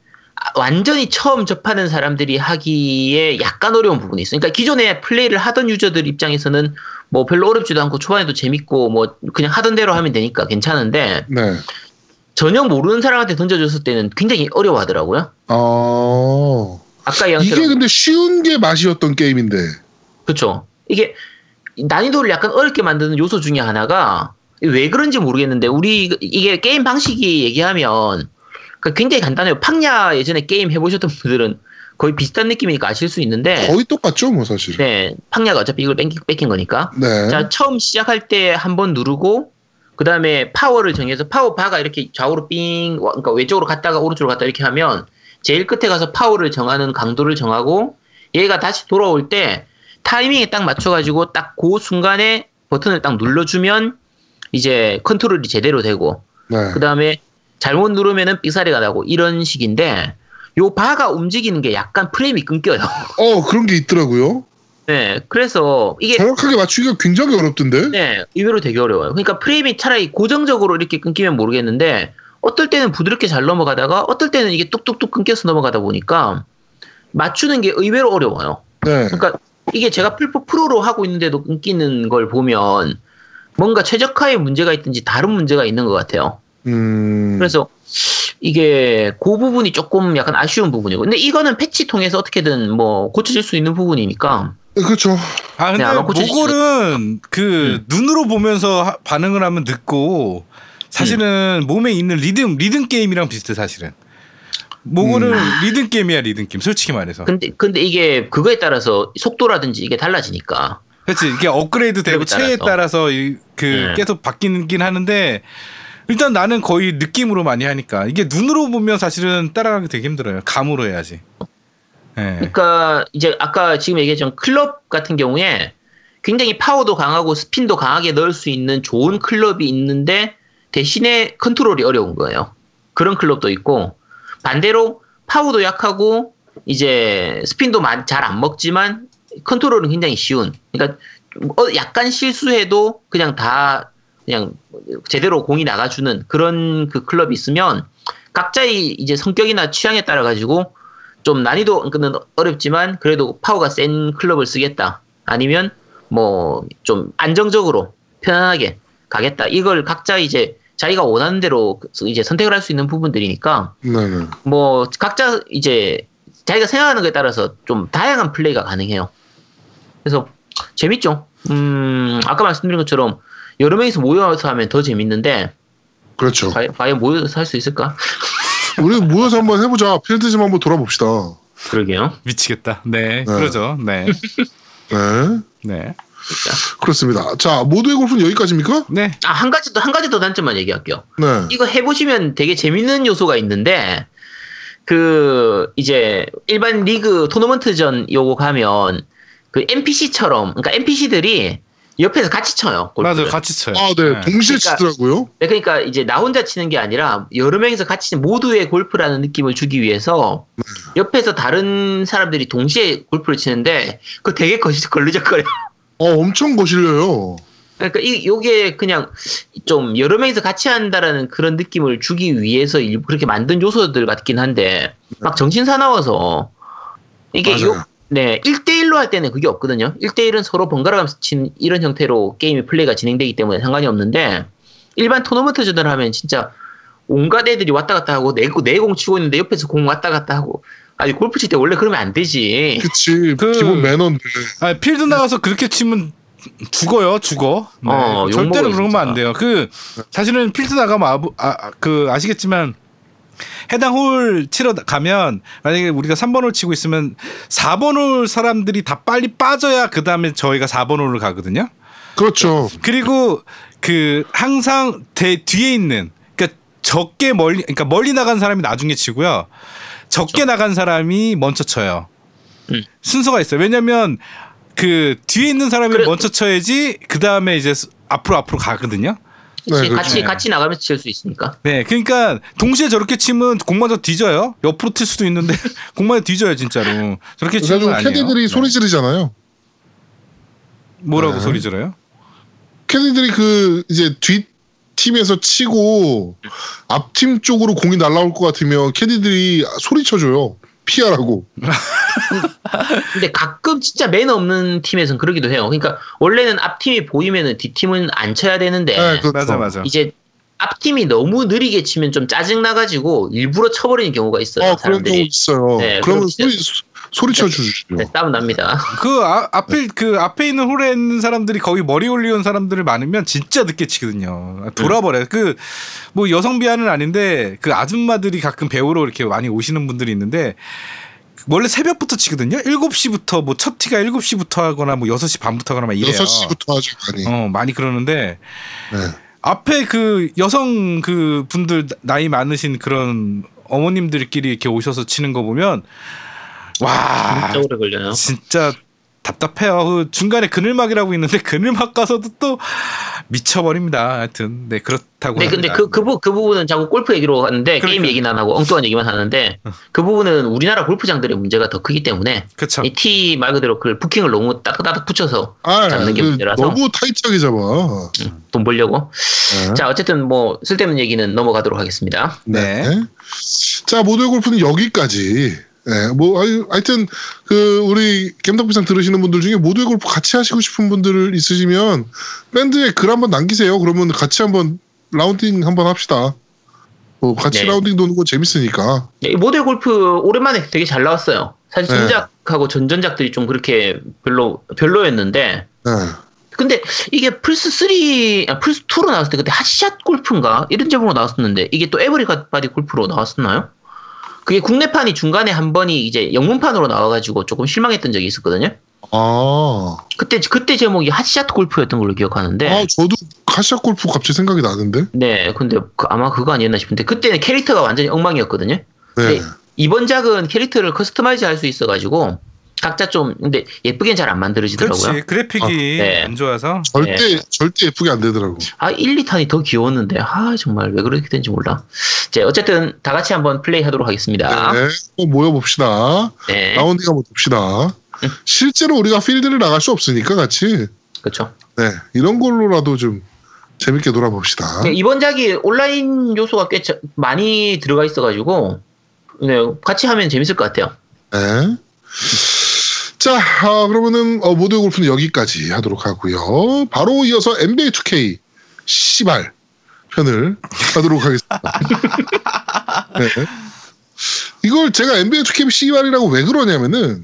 완전히 처음 접하는 사람들이 하기에 약간 어려운 부분이 있어요. 그러니까 기존에 플레이를 하던 유저들 입장에서는 뭐 별로 어렵지도 않고 초반에도 재밌고 뭐 그냥 하던 대로 하면 되니까 괜찮은데 네, 전혀 모르는 사람한테 던져줬을 때는 굉장히 어려워하더라고요. 어 아까 얘기한 이게 근데 쉬운 게 맛이었던 게임인데, 그렇죠. 이게 난이도를 약간 어렵게 만드는 요소 중에 하나가 왜 그런지 모르겠는데 우리 이게 게임 방식이 얘기하면 그 굉장히 간단해요. 팡야 예전에 게임 해보셨던 분들은 거의 비슷한 느낌이니까 아실 수 있는데 거의 똑같죠, 뭐 사실. 네, 팡야가 어차피 이걸 베낀, 베낀 거니까. 네. 자, 처음 시작할 때 한 번 누르고 그 다음에 파워를 정해서 파워 바가 이렇게 좌우로 삥, 와- 그러니까 왼쪽으로 갔다가 오른쪽으로 갔다 이렇게 하면 제일 끝에 가서 파워를 정하는 강도를 정하고 얘가 다시 돌아올 때 타이밍에 딱 맞춰가지고 딱 그 순간에 버튼을 딱 눌러주면 이제 컨트롤이 제대로 되고 네. 그 다음에 잘못 누르면은 삑사리가 나고 이런 식인데 요 바가 움직이는 게 약간 프레임이 끊겨요. 어, 그런 게 있더라고요. 네, 그래서 이게 정확하게 맞추기가 굉장히 어렵던데. 네, 의외로 되게 어려워요. 그러니까 프레임이 차라리 고정적으로 이렇게 끊기면 모르겠는데 어떨 때는 부드럽게 잘 넘어가다가 어떨 때는 이게 뚝뚝뚝 끊겨서 넘어가다 보니까 맞추는 게 의외로 어려워요. 네. 그러니까 이게 제가 플포 프로로 하고 있는데도 끊기는 걸 보면 뭔가 최적화에 문제가 있든지 다른 문제가 있는 것 같아요. 음. 그래서 이게 그 부분이 조금 약간 아쉬운 부분이고 근데 이거는 패치 통해서 어떻게든 뭐 고쳐질 수 있는 부분이니까 그렇죠. 아 근데 네, 모골은 그 눈으로 보면서 하- 반응을 하면 늦고 사실은 몸에 있는 리듬 리듬 게임이랑 비슷해 사실은. 모골은 리듬 게임이야 리듬 게임 솔직히 말해서. 근데 근데 이게 그거에 따라서 속도라든지 이게 달라지니까 그렇지 이게 업그레이드 되고 체에 따라서 이- 그 네. 계속 바뀌긴 하는데 일단 나는 거의 느낌으로 많이 하니까 이게 눈으로 보면 사실은 따라가기 되게 힘들어요. 감으로 해야지. 예. 그러니까 이제 아까 지금 얘기했던 클럽 같은 경우에 굉장히 파워도 강하고 스핀도 강하게 넣을 수 있는 좋은 클럽이 있는데 대신에 컨트롤이 어려운 거예요. 그런 클럽도 있고 반대로 파워도 약하고 이제 스핀도 잘 안 먹지만 컨트롤은 굉장히 쉬운. 그러니까 어, 약간 실수해도 그냥 다 그냥 제대로 공이 나가주는 그런 그 클럽이 있으면 각자의 이제 성격이나 취향에 따라 가지고 좀 난이도는 어렵지만 그래도 파워가 센 클럽을 쓰겠다. 아니면 뭐 좀 안정적으로 편안하게 가겠다. 이걸 각자 이제 자기가 원하는 대로 이제 선택을 할 수 있는 부분들이니까 네네. 뭐 각자 이제 자기가 생각하는 것에 따라서 좀 다양한 플레이가 가능해요. 그래서 재밌죠. 음 아까 말씀드린 것처럼 여러 명이서 모여서 하면 더 재밌는데 그렇죠. 과연, 과연 모여서 할 수 있을까? 우리 모여서 한번 해보자. 필드 좀 한번 돌아봅시다. 그러게요. 미치겠다. 네, 네. 그러죠. 네, 네. 네, 그렇습니다. 자, 모두의 골프는 여기까지입니까? 네. 아 한 가지 더 한 가지 더 단점만 얘기할게요. 네. 이거 해보시면 되게 재밌는 요소가 있는데 그 이제 일반 리그 토너먼트전 요거 가면 그 NPC처럼 그러니까 NPC들이 옆에서 같이 쳐요. 골프를. 맞아요. 같이 쳐요. 아, 네. 동시에 그러니까- 치더라고요. 네, 그러니까 이제 나 혼자 치는 게 아니라 여러 명이서 같이 치는 모두의 골프라는 느낌을 주기 위해서 옆에서 다른 사람들이 동시에 골프를 치는데 그거 되게 거- 걸리적거려. 어, 엄청 거실려요. 그러니까 이 요게 그냥 좀 여러 명이서 같이 한다라는 그런 느낌을 주기 위해서 일부 그렇게 만든 요소들 같긴 한데 막 정신 사나워서 이게 맞아요. 요 네, 1대1로 할 때는 그게 없거든요. 1대1은 서로 번갈아 가면서 치는 이런 형태로 게임이 플레이가 진행되기 때문에 상관이 없는데 일반 토너먼트전을 하면 진짜 온갖 애들이 왔다 갔다 하고 내공 내공 치고 있는데 옆에서 공 왔다 갔다 하고 아니 골프 칠 때 원래 그러면 안 되지. 그치. 그- 기본 매너인데. 아, 필드 나가서 그렇게 치면 죽어요, 죽어. 네, 어, 절대로 욕먹어요, 그러면 안. 돼요. 그 사실은 필드 나가면 아, 아, 그 아시겠지만 해당 홀 치러 가면 만약에 우리가 3번 홀 치고 있으면 4번 홀 사람들이 다 빨리 빠져야 그 다음에 저희가 4번 홀을 가거든요. 그렇죠. 그리고 그 항상 대 뒤에 있는 그러니까 적게 멀리 그러니까 멀리 나간 사람이 나중에 치고요. 적게 나간 사람이 먼저 쳐요. 음. 순서가 있어요. 왜냐면 그 뒤에 있는 사람이 그래- 먼저 쳐야지 그 다음에 이제 스- 앞으로 앞으로 가거든요. 네, 그렇죠. 같이 같이 나가면서 칠 수 있으니까. 네, 그러니까 동시에 저렇게 치면 공 먼저 뒤져요. 옆으로 튈 수도 있는데 공 먼저 뒤져요 진짜로. 저렇게 그래가지고 아니에요. 캐디들이 네. 소리 지르잖아요. 뭐라고 네. 소리 지르요? 캐디들이 그 이제 뒷 팀에서 치고 앞 팀 쪽으로 공이 날라올 것 같으면 캐디들이 소리 쳐줘요. 피하라고. 근데 가끔 진짜 매너 없는 팀에서는 그러기도 해요. 그러니까 원래는 앞 팀이 보이면은 뒷 팀은 안 쳐야 되는데 네, 그렇죠. 맞아 맞아. 이제 앞 팀이 너무 느리게 치면 좀 짜증 나가지고 일부러 쳐버리는 경우가 있어요. 어, 그런 경우 사람들이. 있어요. 네, 그러면 소리 소리 쳐 주시죠. 네, 싸움 납니다. 그 아, 앞에 그 앞에 있는 홀에 있는 사람들이 거기 머리 올리는 사람들을 많으면 진짜 늦게 치거든요. 돌아버려. 요 그 뭐 여성 비하는 아닌데 그 아줌마들이 가끔 배우러 이렇게 많이 오시는 분들이 있는데 원래 새벽부터 치거든요. 7시부터 뭐 첫 티가 7시부터 하거나 뭐 6시 반부터 하거나 막 이래요. 6시부터 하죠, 많이. 어, 많이 그러는데 네. 앞에 그 여성 그 분들 나이 많으신 그런 어머님들끼리 이렇게 오셔서 치는 거 보면 와 진짜 오래 걸려요. 진짜 답답해요. 그 중간에 그늘막이라고 있는데 그늘막 가서도 또 미쳐버립니다. 하여튼 네 그렇다고. 네, 근데 합니다. 그, 그, 부, 그 부분은 자꾸 골프 얘기로 하는데 게임 그러니까. 얘기는 안 하고 엉뚱한 얘기만 하는데 그 부분은 우리나라 골프장들의 문제가 더 크기 때문에 그쵸. 이티 말 그대로 그 부킹을 너무 따닥따닥 붙여서 아, 잡는 게그 문제라서. 너무 타이트하게 잡아. 돈 벌려고. 네. 자, 어쨌든 뭐 쓸데없는 얘기는 넘어가도록 하겠습니다. 네. 자, 모두의 골프는 여기까지. 네, 뭐, 하여- 하여튼, 그, 우리 겜덕비상 들으시는 분들 중에 모두의 골프 같이 하시고 싶은 분들 있으시면, 밴드에 글 한번 남기세요. 그러면 같이 한번 라운딩 한번 합시다. 뭐, 같이 네. 라운딩 도는 거 재밌으니까. 네, 이 모두의 골프 오랜만에 되게 잘 나왔어요. 사실 네. 전작하고 전전작들이 좀 그렇게 별로 별로였는데 네. 근데 이게 플스 3, 아, 플스 2로 나왔을 때 그때 핫샷 골프인가 이런 제목으로 나왔었는데 이게 또 everybody 골프로 나왔었나요? 그게 국내판이 중간에 한 번이 이제 영문판으로 나와가지고 조금 실망했던 적이 있었거든요. 아, 그때 그때 제목이 핫샷 골프였던 걸로 기억하는데. 아, 저도 카시아 골프 갑자기 생각이 나는데. 네, 근데 그- 아마 그거 아니었나 싶은데 그때는 캐릭터가 완전히 엉망이었거든요. 네. 네. 이번 작은 캐릭터를 customize 할 수 있어가지고 각자 좀 근데 예쁘게는 잘안 만들어지더라고요. 그렇지 그래픽이 아, 네. 안 좋아서 절대, 절대 예쁘게 안 되더라고. 아 1, 2탄이 더 귀여웠는데 아 정말 왜 그렇게 된지 몰라. 자 어쨌든 다 같이 한번 플레이하도록 하겠습니다. 네. 모여 봅시다. 네, 라운딩 한번 봅시다. 음. 실제로 우리가 필드를 나갈 수 없으니까 같이. 그렇죠. 네. 이런 걸로라도 좀 재밌게 놀아봅시다. 네, 이번 작이 온라인 요소가 꽤 자- 많이 들어가 있어가지고 네, 같이 하면 재밌을 것 같아요. 네. 자, 아, 그러면은 어, 모두의 골프는 여기까지 하도록 하고요. 바로 이어서 NBA 2K 시발 편을 하도록 하겠습니다. 네. 이걸 제가 NBA 2K 시발이라고 왜 그러냐면은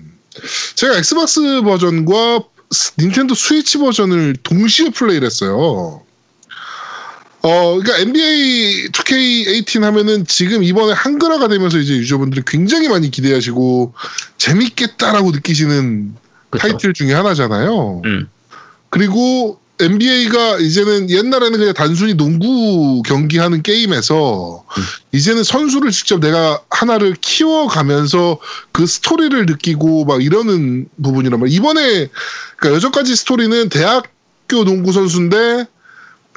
제가 엑스박스 버전과 스- 닌텐도 스위치 버전을 동시에 플레이를 했어요. 어, 그러니까 NBA 2K18 하면은 지금 이번에 한글화가 되면서 이제 유저분들이 굉장히 많이 기대하시고 재밌겠다라고 느끼시는 그렇죠. 타이틀 중에 하나잖아요. 음. 그리고 NBA가 이제는 옛날에는 그냥 단순히 농구 경기하는 게임에서 음. 이제는 선수를 직접 내가 하나를 키워가면서 그 스토리를 느끼고 막 이러는 부분이란 말이야. 이번에 그러니까 여전까지 스토리는 대학교 농구 선수인데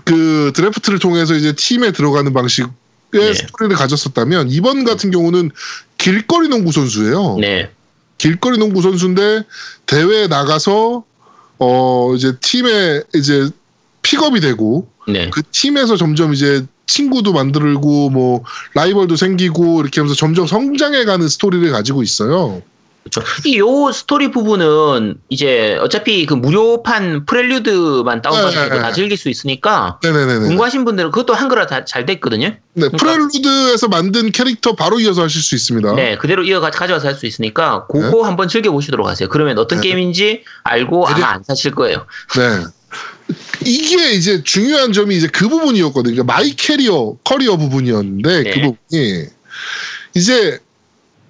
그 드래프트를 통해서 이제 팀에 들어가는 방식의 네. 스토리를 가졌었다면 이번 같은 경우는 길거리 농구 선수예요. 네, 길거리 농구 선수인데 대회에 나가서 어 이제 팀에 이제 픽업이 되고 네. 그 팀에서 점점 이제 친구도 만들고 뭐 라이벌도 생기고 이렇게 하면서 점점 성장해가는 스토리를 가지고 있어요. 그렇죠. 이 요 스토리 부분은 이제 어차피 그 무료판 prelude만 다운받으셔도 네. 다 즐길 수 있으니까 네네네네. 궁금하신 분들은 그것도 한글화 다 잘 됐거든요. 네, prelude에서 만든 캐릭터 바로 이어서 하실 수 있습니다. 네, 그대로 이어가 가져와서 할 수 있으니까 그거 한번 즐겨 보시도록 하세요. 그러면 어떤 네. 게임인지 알고 아마 안 사실 거예요. 네. 이게 이제 중요한 점이 이제 그 부분이었거든요. 그러니까 my carrier career 부분이었는데 네. 그 부분이 이제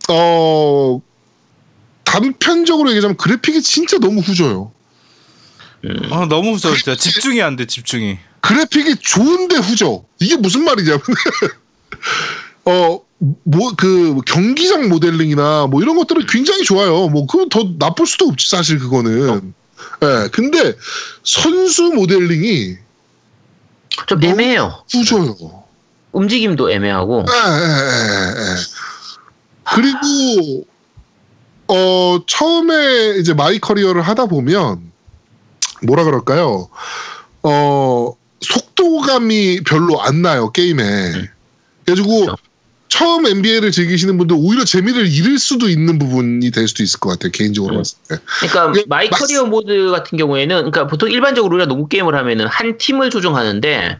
어 단편적으로 얘기하자면 그래픽이 진짜 너무 후져요. 음, 어, 너무 무서워 진짜 집중이 안 돼 집중이 그래픽이 좋은데 후져. 이게 무슨 말이냐면 어. 뭐 그 경기장 모델링이나 뭐 이런 것들은 굉장히 좋아요. 뭐 그건 더 나쁠 수도 없지 사실 그거는. 예. 근데 선수 모델링이 좀 애매해요. 후져요. 움직임도 애매하고. 예, 예, 예, 예. 그리고 어 처음에 이제 my career를 하다 보면 뭐라 그럴까요? 어 속도감이 별로 안 나요 게임에. 그래가지고 그렇죠. 처음 NBA를 즐기시는 분들 오히려 재미를 잃을 수도 있는 부분이 될 수도 있을 것 같아요 개인적으로 음. 봤을 때. 그러니까 이게 my 맞- 커리어 모드 같은 경우에는 그러니까 보통 일반적으로 우리가 농구 게임을 하면은 한 팀을 조종하는데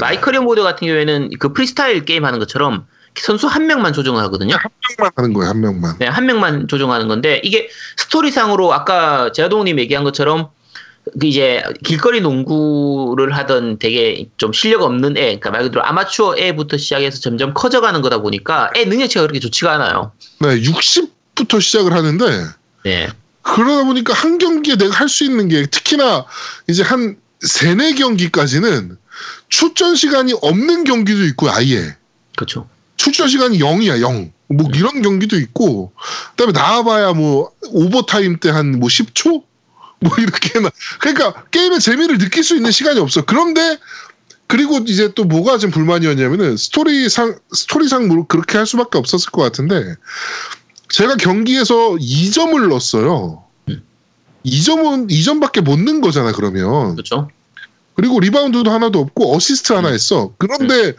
my career 모드 같은 경우에는 그 프리스타일 게임 하는 것처럼 선수 한 명만 조정을 하거든요. 한 명만 하는 거예요 한 명만. 네, 한 명만 조종하는 건데 이게 스토리상으로 아까 제아동님 얘기한 것처럼 그 이제 길거리 농구를 하던 되게 좀 실력 없는 애, 그러니까 말 그대로 아마추어 애부터 시작해서 점점 커져가는 거다 보니까 애 능력치가 그렇게 좋지가 않아요. 네, 60 시작부터 시작을 하는데 네. 그러다 보니까 한 경기에 내가 할 수 있는 게 특히나 이제 한 세네 경기까지는 출전 시간이 없는 경기도 있고 아예 그렇죠. 출전 시간이 0이야 0. 뭐 이런 경기도 있고 그다음에 나와봐야 뭐 오버타임 때 한 뭐 10초 뭐 이렇게나 그러니까 게임의 재미를 느낄 수 있는 시간이 없어. 그런데 그리고 이제 또 뭐가 좀 불만이었냐면은 스토리상 스토리상 뭐 그렇게 할 수밖에 없었을 것 같은데 제가 경기에서 2점을 넣었어요. 2점은 2점밖에 못 넣은 거잖아 그러면. 그렇죠. 그리고 리바운드도 하나도 없고 어시스트 하나 했어. 그런데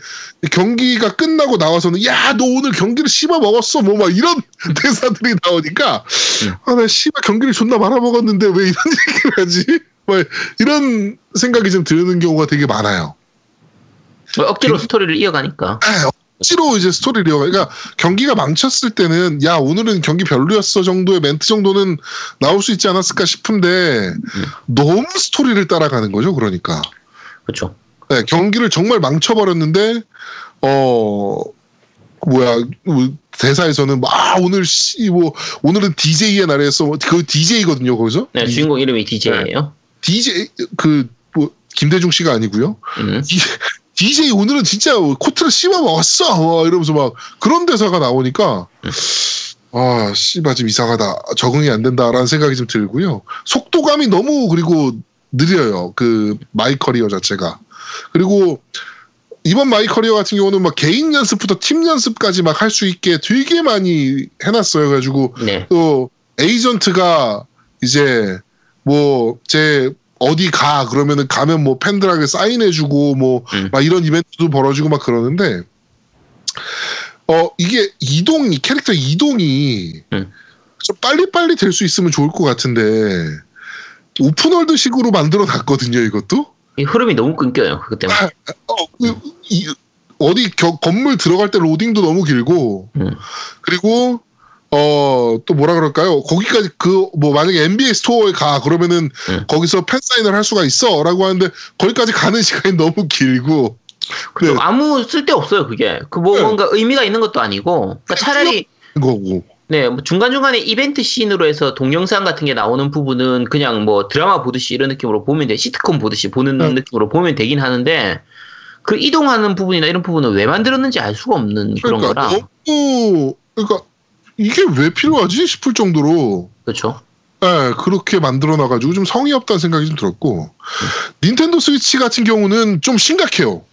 경기가 끝나고 나와서는 야 너 오늘 경기를 씹어 먹었어 뭐 막 이런 대사들이 나오니까 아나 씨발 경기를 존나 말아 먹었는데 왜 이런 얘기를 하지? 막 이런 생각이 좀 드는 경우가 되게 많아요. 뭐 억지로 스토리를 이어가니까. 아, 억지로 이제 스토리를 이어가. 그러니까 경기가 망쳤을 때는 야 오늘은 경기 별로였어 정도의 멘트 정도는 나올 수 있지 않았을까 싶은데 너무 스토리를 따라가는 거죠. 그러니까. 그렇죠. 네, 경기를 정말 망쳐버렸는데 어 뭐야 뭐, 대사에서는 막 아, 오늘 씨 뭐 오늘은 DJ의 날이었어 뭐, 그 DJ거든요 거기서 네, 주인공 이름이 DJ예요. DJ 그 뭐 김대중 씨가 아니고요 음. DJ 오늘은 진짜 코트를 씹어 먹었어! 뭐 이러면서 막 그런 대사가 나오니까 아 씨발 좀 이상하다. 적응이 안 된다라는 생각이 좀 들고요. 속도감이 너무 그리고 느려요. 그 my career 자체가. 그리고 이번 my career 같은 경우는 막 개인 연습부터 팀 연습까지 막 할 수 있게 되게 많이 해놨어요. 가지고 네. 또 에이전트가 이제 뭐 제 어디 가 그러면은 가면 뭐 팬들에게 사인해주고 뭐 음. 막 이런 이벤트도 벌어지고 막 그러는데 어 이게 이동이 캐릭터 이동이 음. 좀 빨리빨리 될 수 있으면 좋을 것 같은데 오픈월드식으로 만들어 놨거든요 이것도 이 흐름이 너무 끊겨요. 그것 때문에. 어, 그, 이- 어디 겨- 건물 들어갈 때 로딩도 너무 길고 음. 그리고 어 또 뭐라 그럴까요? 거기까지 그 뭐 만약에 NBA 스토어에 가 그러면은 음. 거기서 팬 사인을 할 수가 있어 라고 하는데 거기까지 가는 시간이 너무 길고 네, 아무 쓸데 없어요. 그게 그 뭐 네. 뭔가 의미가 있는 것도 아니고. 그러니까 차라리 거고 네, 뭐 중간중간에 이벤트 씬으로 해서 동영상 같은 게 나오는 부분은 그냥 뭐 드라마 보듯이 이런 느낌으로 보면 돼. 시트콤 보듯이 보는 네. 느낌으로 보면 되긴 하는데 그 이동하는 부분이나 이런 부분은 왜 만들었는지 알 수가 없는 그런 그러니까 거라. 너무 그러니까 이게 왜 필요하지 싶을 정도로 그렇죠. 예, 그렇게 만들어 놔가지고 좀 성의 없다는 생각이 좀 들었고 닌텐도 스위치 같은 경우는 좀 심각해요.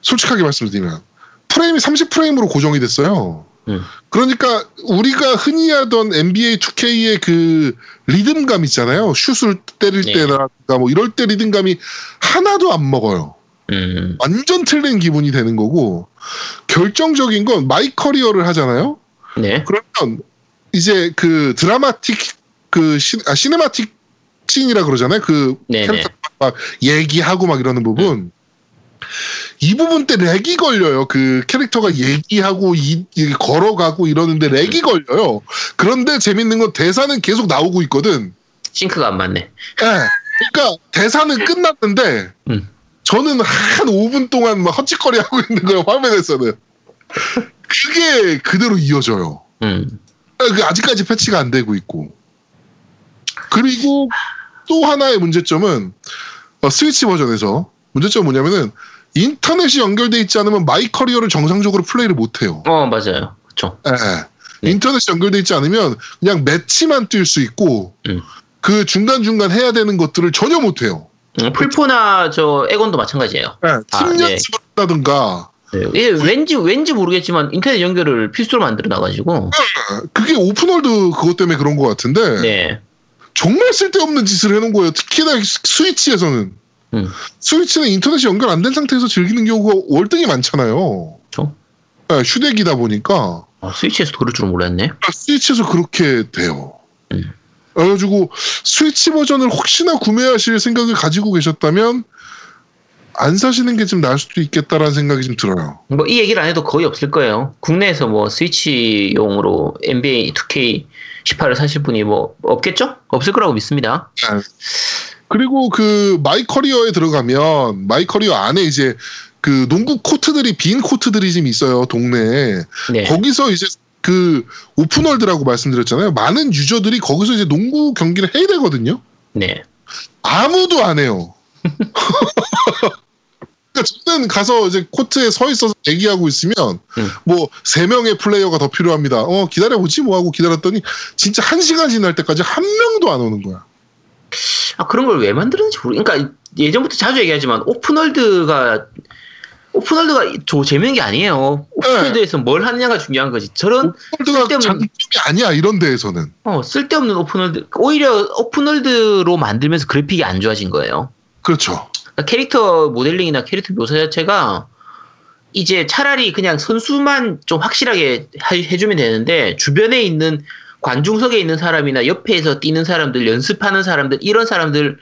솔직하게 말씀드리면 프레임이 30프레임으로 고정이 됐어요. 음. 그러니까 우리가 흔히 하던 NBA 2K의 그 리듬감 있잖아요. 슛을 때릴 네. 때나 뭐 이럴 때 리듬감이 하나도 안 먹어요. 음, 완전 틀린 기분이 되는 거고 결정적인 건 my career를 하잖아요. 네, 그러면 이제 그 드라마틱 그 시, 아, cinematic scene이라 그러잖아요. 그 네네. 캐릭터 막 얘기하고 막 이러는 부분. 이 부분 때 렉이 걸려요. 그 캐릭터가 얘기하고 이, 이 걸어가고 이러는데 렉이 걸려요. 그런데 재밌는 건 대사는 계속 나오고 있거든. 싱크가 안 맞네. 예. 그러니까 대사는 끝났는데 음. 저는 한 5분 동안 막 헛짓거리 하고 있는 거예요. 화면에서는. 그게 그대로 이어져요. 음, 그 아직까지 패치가 안 되고 있고. 그리고 또 하나의 문제점은 어, 스위치 버전에서 문제점은 뭐냐면은 인터넷이 연결돼 있지 않으면 my career를 정상적으로 플레이를 못 해요. 어 맞아요. 그렇죠. 예. 네. 인터넷이 연결돼 있지 않으면 그냥 매치만 뛸 수 있고 음. 그 중간 중간 해야 되는 것들을 전혀 못 해요. 음, 플포나 저 엑원도 마찬가지예요. 팀 아, 네. 연습을 한다든가 네, 이게 왠지 왠지 모르겠지만 인터넷 연결을 필수로 만들어 놔가지고 그게 open world 그것 때문에 그런 것 같은데 네, 정말 쓸데없는 짓을 해놓은 거예요. 특히나 스위치에서는. 음. 스위치는 인터넷이 연결 안 된 상태에서 즐기는 경우가 월등히 많잖아요. 그렇죠. 네, 휴대기다 보니까 아, 스위치에서 그럴 줄은 몰랐네. 스위치에서 그렇게 돼요. 음. 그래가지고 스위치 버전을 혹시나 구매하실 생각을 가지고 계셨다면 안 사시는 게 좀 나을 수도 있겠다라는 생각이 좀 들어요. 뭐 이 얘기를 안 해도 거의 없을 거예요. 국내에서 뭐 스위치용으로 NBA 2K 18을 사실 분이 뭐 없겠죠? 없을 거라고 믿습니다. 그리고 그 my career에 들어가면 my career 안에 이제 그 농구 코트들이 빈 코트들이 좀 있어요 동네에 네. 거기서 이제 그 open world라고 말씀드렸잖아요. 많은 유저들이 거기서 이제 농구 경기를 해야 되거든요. 네. 아무도 안 해요. 그러니까 저는 가서 이제 코트에 서 있어서 대기하고 있으면 음. 뭐세 명의 플레이어가 더 필요합니다. 어 기다려 보지 뭐 하고 기다렸더니 진짜 한 시간 지날 때까지 한 명도 안 오는 거야. 아, 그런 걸 왜 만들었는지 모르. 그러니까 예전부터 자주 얘기하지만 오픈월드가 오픈월드가 저 재밌는 게 아니에요. open world에서 뭘 하느냐가 중요한 거지. 저런 쓸데없는- 장점이 아니야 이런 데에서는. 어, 쓸데없는 open world 오히려 open world로 만들면서 그래픽이 안 좋아진 거예요. 그렇죠. 그러니까 캐릭터 모델링이나 캐릭터 묘사 자체가 이제 차라리 그냥 선수만 좀 확실하게 하- 해주면 되는데 주변에 있는 관중석에 있는 사람이나 옆에서 뛰는 사람들 연습하는 사람들 이런 사람들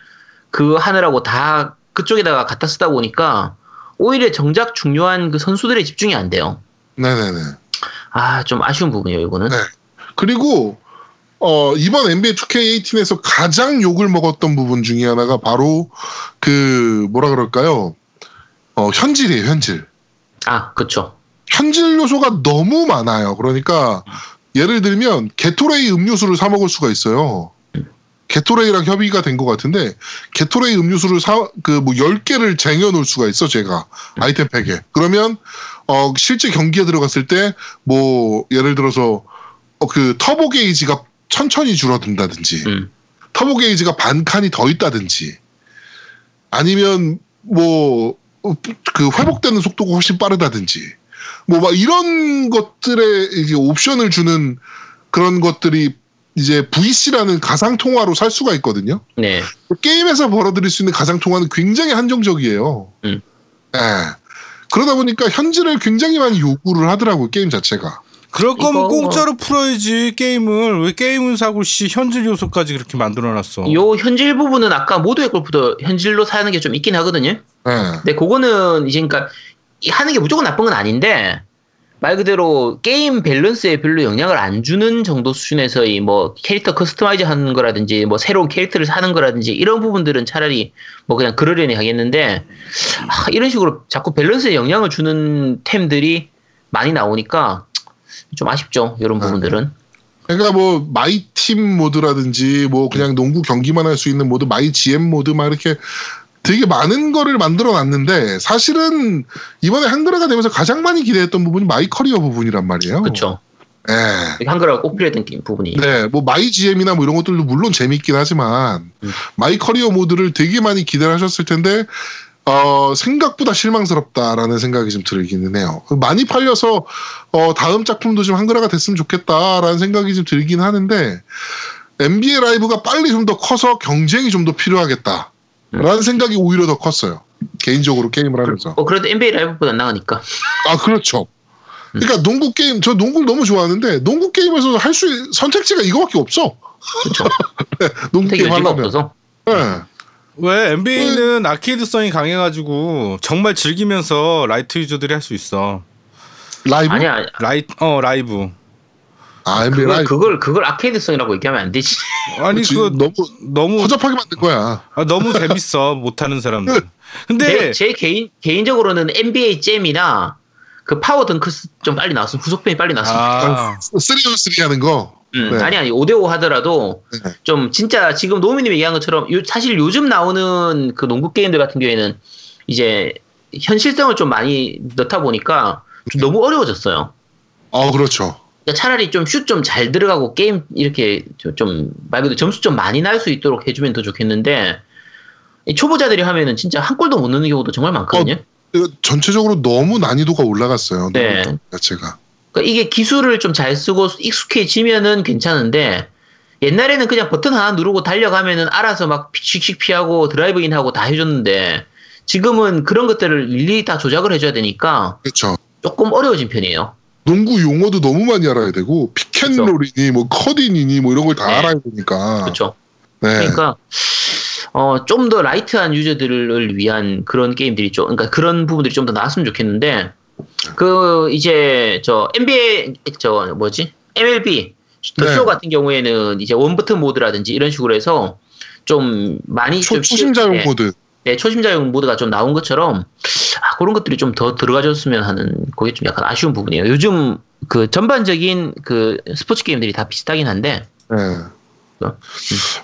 그거 하느라고 다 그쪽에다가 갖다 쓰다 보니까 오히려 정작 중요한 그 선수들의 집중이 안 돼요. 네네네. 아 좀 아쉬운 부분이에요 이거는. 네. 그리고 어, 이번 NBA 2K18에서 가장 욕을 먹었던 부분 중에 하나가 바로 그 뭐라 그럴까요? 어, 현질이에요, 현질. 아 그쵸. 현질 요소가 너무 많아요. 그러니까 예를 들면 게토레이 음료수를 사 먹을 수가 있어요. 게토레이랑 협의가 된 것 같은데 게토레이 음료수를 사 그 뭐 10개를 쟁여 놓을 수가 있어 제가 아이템 팩에. 그러면 어 실제 경기에 들어갔을 때 뭐 예를 들어서 어 그 터보 게이지가 천천히 줄어든다든지 음. 터보 게이지가 반 칸이 더 있다든지 아니면 뭐 그 회복되는 속도가 훨씬 빠르다든지 뭐 막 이런 것들에 이제 옵션을 주는 그런 것들이 이제 VC라는 가상 통화로 살 수가 있거든요. 네. 게임에서 벌어들일 수 있는 가상 통화는 굉장히 한정적이에요. 음. 예. 그러다 보니까 현질을 굉장히 많이 요구를 하더라고요 게임 자체가. 그럴 거면 공짜로 풀어야지 게임을 왜 게임은 사고 씨 현질 요소까지 그렇게 만들어놨어. 요 현질 부분은 아까 모두의 골프도 현질로 사는 게 좀 있긴 하거든요. 예. 근데 그거는 이제 그러니까 이 하는 게 무조건 나쁜 건 아닌데 말 그대로 게임 밸런스에 별로 영향을 안 주는 정도 수준에서의 뭐 캐릭터 customize 하는 거라든지 뭐 새로운 캐릭터를 사는 거라든지 이런 부분들은 차라리 뭐 그냥 그러려니 하겠는데 아, 이런 식으로 자꾸 밸런스에 영향을 주는 템들이 많이 나오니까 좀 아쉽죠 이런 네. 부분들은 그러니까 뭐 My Team 모드라든지 뭐 그냥 농구 경기만 할 수 있는 모드, My GM 모드 막 이렇게 되게 많은 거를 만들어 놨는데 사실은 이번에 한글화가 되면서 가장 많이 기대했던 부분이 My Career 부분이란 말이에요. 그렇죠 예. 한글화가 꼭 필요했던 게- 부분이 네, 뭐 My GM이나 뭐 이런 것들도 물론 재밌긴 하지만 음. My Career 모드를 되게 많이 기대를 하셨을 텐데 어, 생각보다 실망스럽다라는 생각이 좀 들기는 해요. 많이 팔려서 어, 다음 작품도 좀 한글화가 됐으면 좋겠다라는 생각이 좀 들긴 하는데 NBA 라이브가 빨리 좀 더 커서 경쟁이 좀 더 필요하겠다라는 음. 생각이 오히려 더 컸어요. 개인적으로 게임을 하면서. 어, 그래도 NBA 라이브보다 나으니까 아 그렇죠. 음. 그러니까 농구 게임 저 농구를 너무 좋아하는데 농구 게임에서 할 수 선택지가 이거밖에 없어. 그렇죠 농구 게임 하려면. 없어서 네. 왜 NBA는 아케이드성이 강해가지고 정말 즐기면서 light 유저들이 할 수 있어. 라이브? 아니야 라이 어 라이브. 아 NBA 그걸, 라이브. 그걸 그걸 아케이드성이라고 얘기하면 안 되지. 아니 그치, 그거 너무 너무 허접하게 만든 거야. 아, 너무 재밌어 못하는 사람들. 근데 제, 제 개인 개인적으로는 NBA Jam이나 그 Power Dunks 좀 빨리 나왔으면 후속편이 빨리 나왔으면 아 3on3 하는 거. 음, 네. 아니 아니 5대5 하더라도 네. 좀 진짜 지금 노미님이 얘기한 것처럼 요- 사실 요즘 나오는 그 농구 게임들 같은 경우에는 이제 현실성을 좀 많이 넣다 보니까 좀 너무 어려워졌어요. 어 그렇죠. 그러니까 차라리 좀 슛 좀 잘 들어가고 게임 이렇게 좀 말 그대로 점수 좀 많이 날 수 있도록 해주면 더 좋겠는데 이 초보자들이 하면은 진짜 한 골도 못 넣는 경우도 정말 많거든요. 이거 전체적으로 너무 난이도가 올라갔어요. 네. 자체가. 그러니까 이게 기술을 좀 잘 쓰고 익숙해지면은 괜찮은데 옛날에는 그냥 버튼 하나 누르고 달려가면은 알아서 막 씩씩 피하고 드라이브인 하고 다 해줬는데 지금은 그런 것들을 일일이 다 조작을 해줘야 되니까 그렇죠. 조금 어려워진 편이에요. 농구 용어도 너무 많이 알아야 되고 pick and roll이니 뭐 cutting이니 뭐 이런 걸다 네. 알아야 되니까. 그렇죠. 네. 그러니까 어, 좀 더 light한 유저들을 위한 그런 게임들이 좀, 그러니까 그런 부분들이 좀 더 나왔으면 좋겠는데, 그, 이제, 저, NBA, 저, 뭐지? MLB, The 네. 쇼 같은 경우에는 이제 one button 모드라든지 이런 식으로 해서 좀 많이 초, 좀 초심자용 쉬- 네, 모드. 네, 초심자용 모드가 좀 나온 것처럼, 아, 그런 것들이 좀 더 들어가줬으면 하는 그게 좀 약간 아쉬운 부분이에요. 요즘 그 전반적인 그 스포츠 게임들이 다 비슷하긴 한데 네. 어?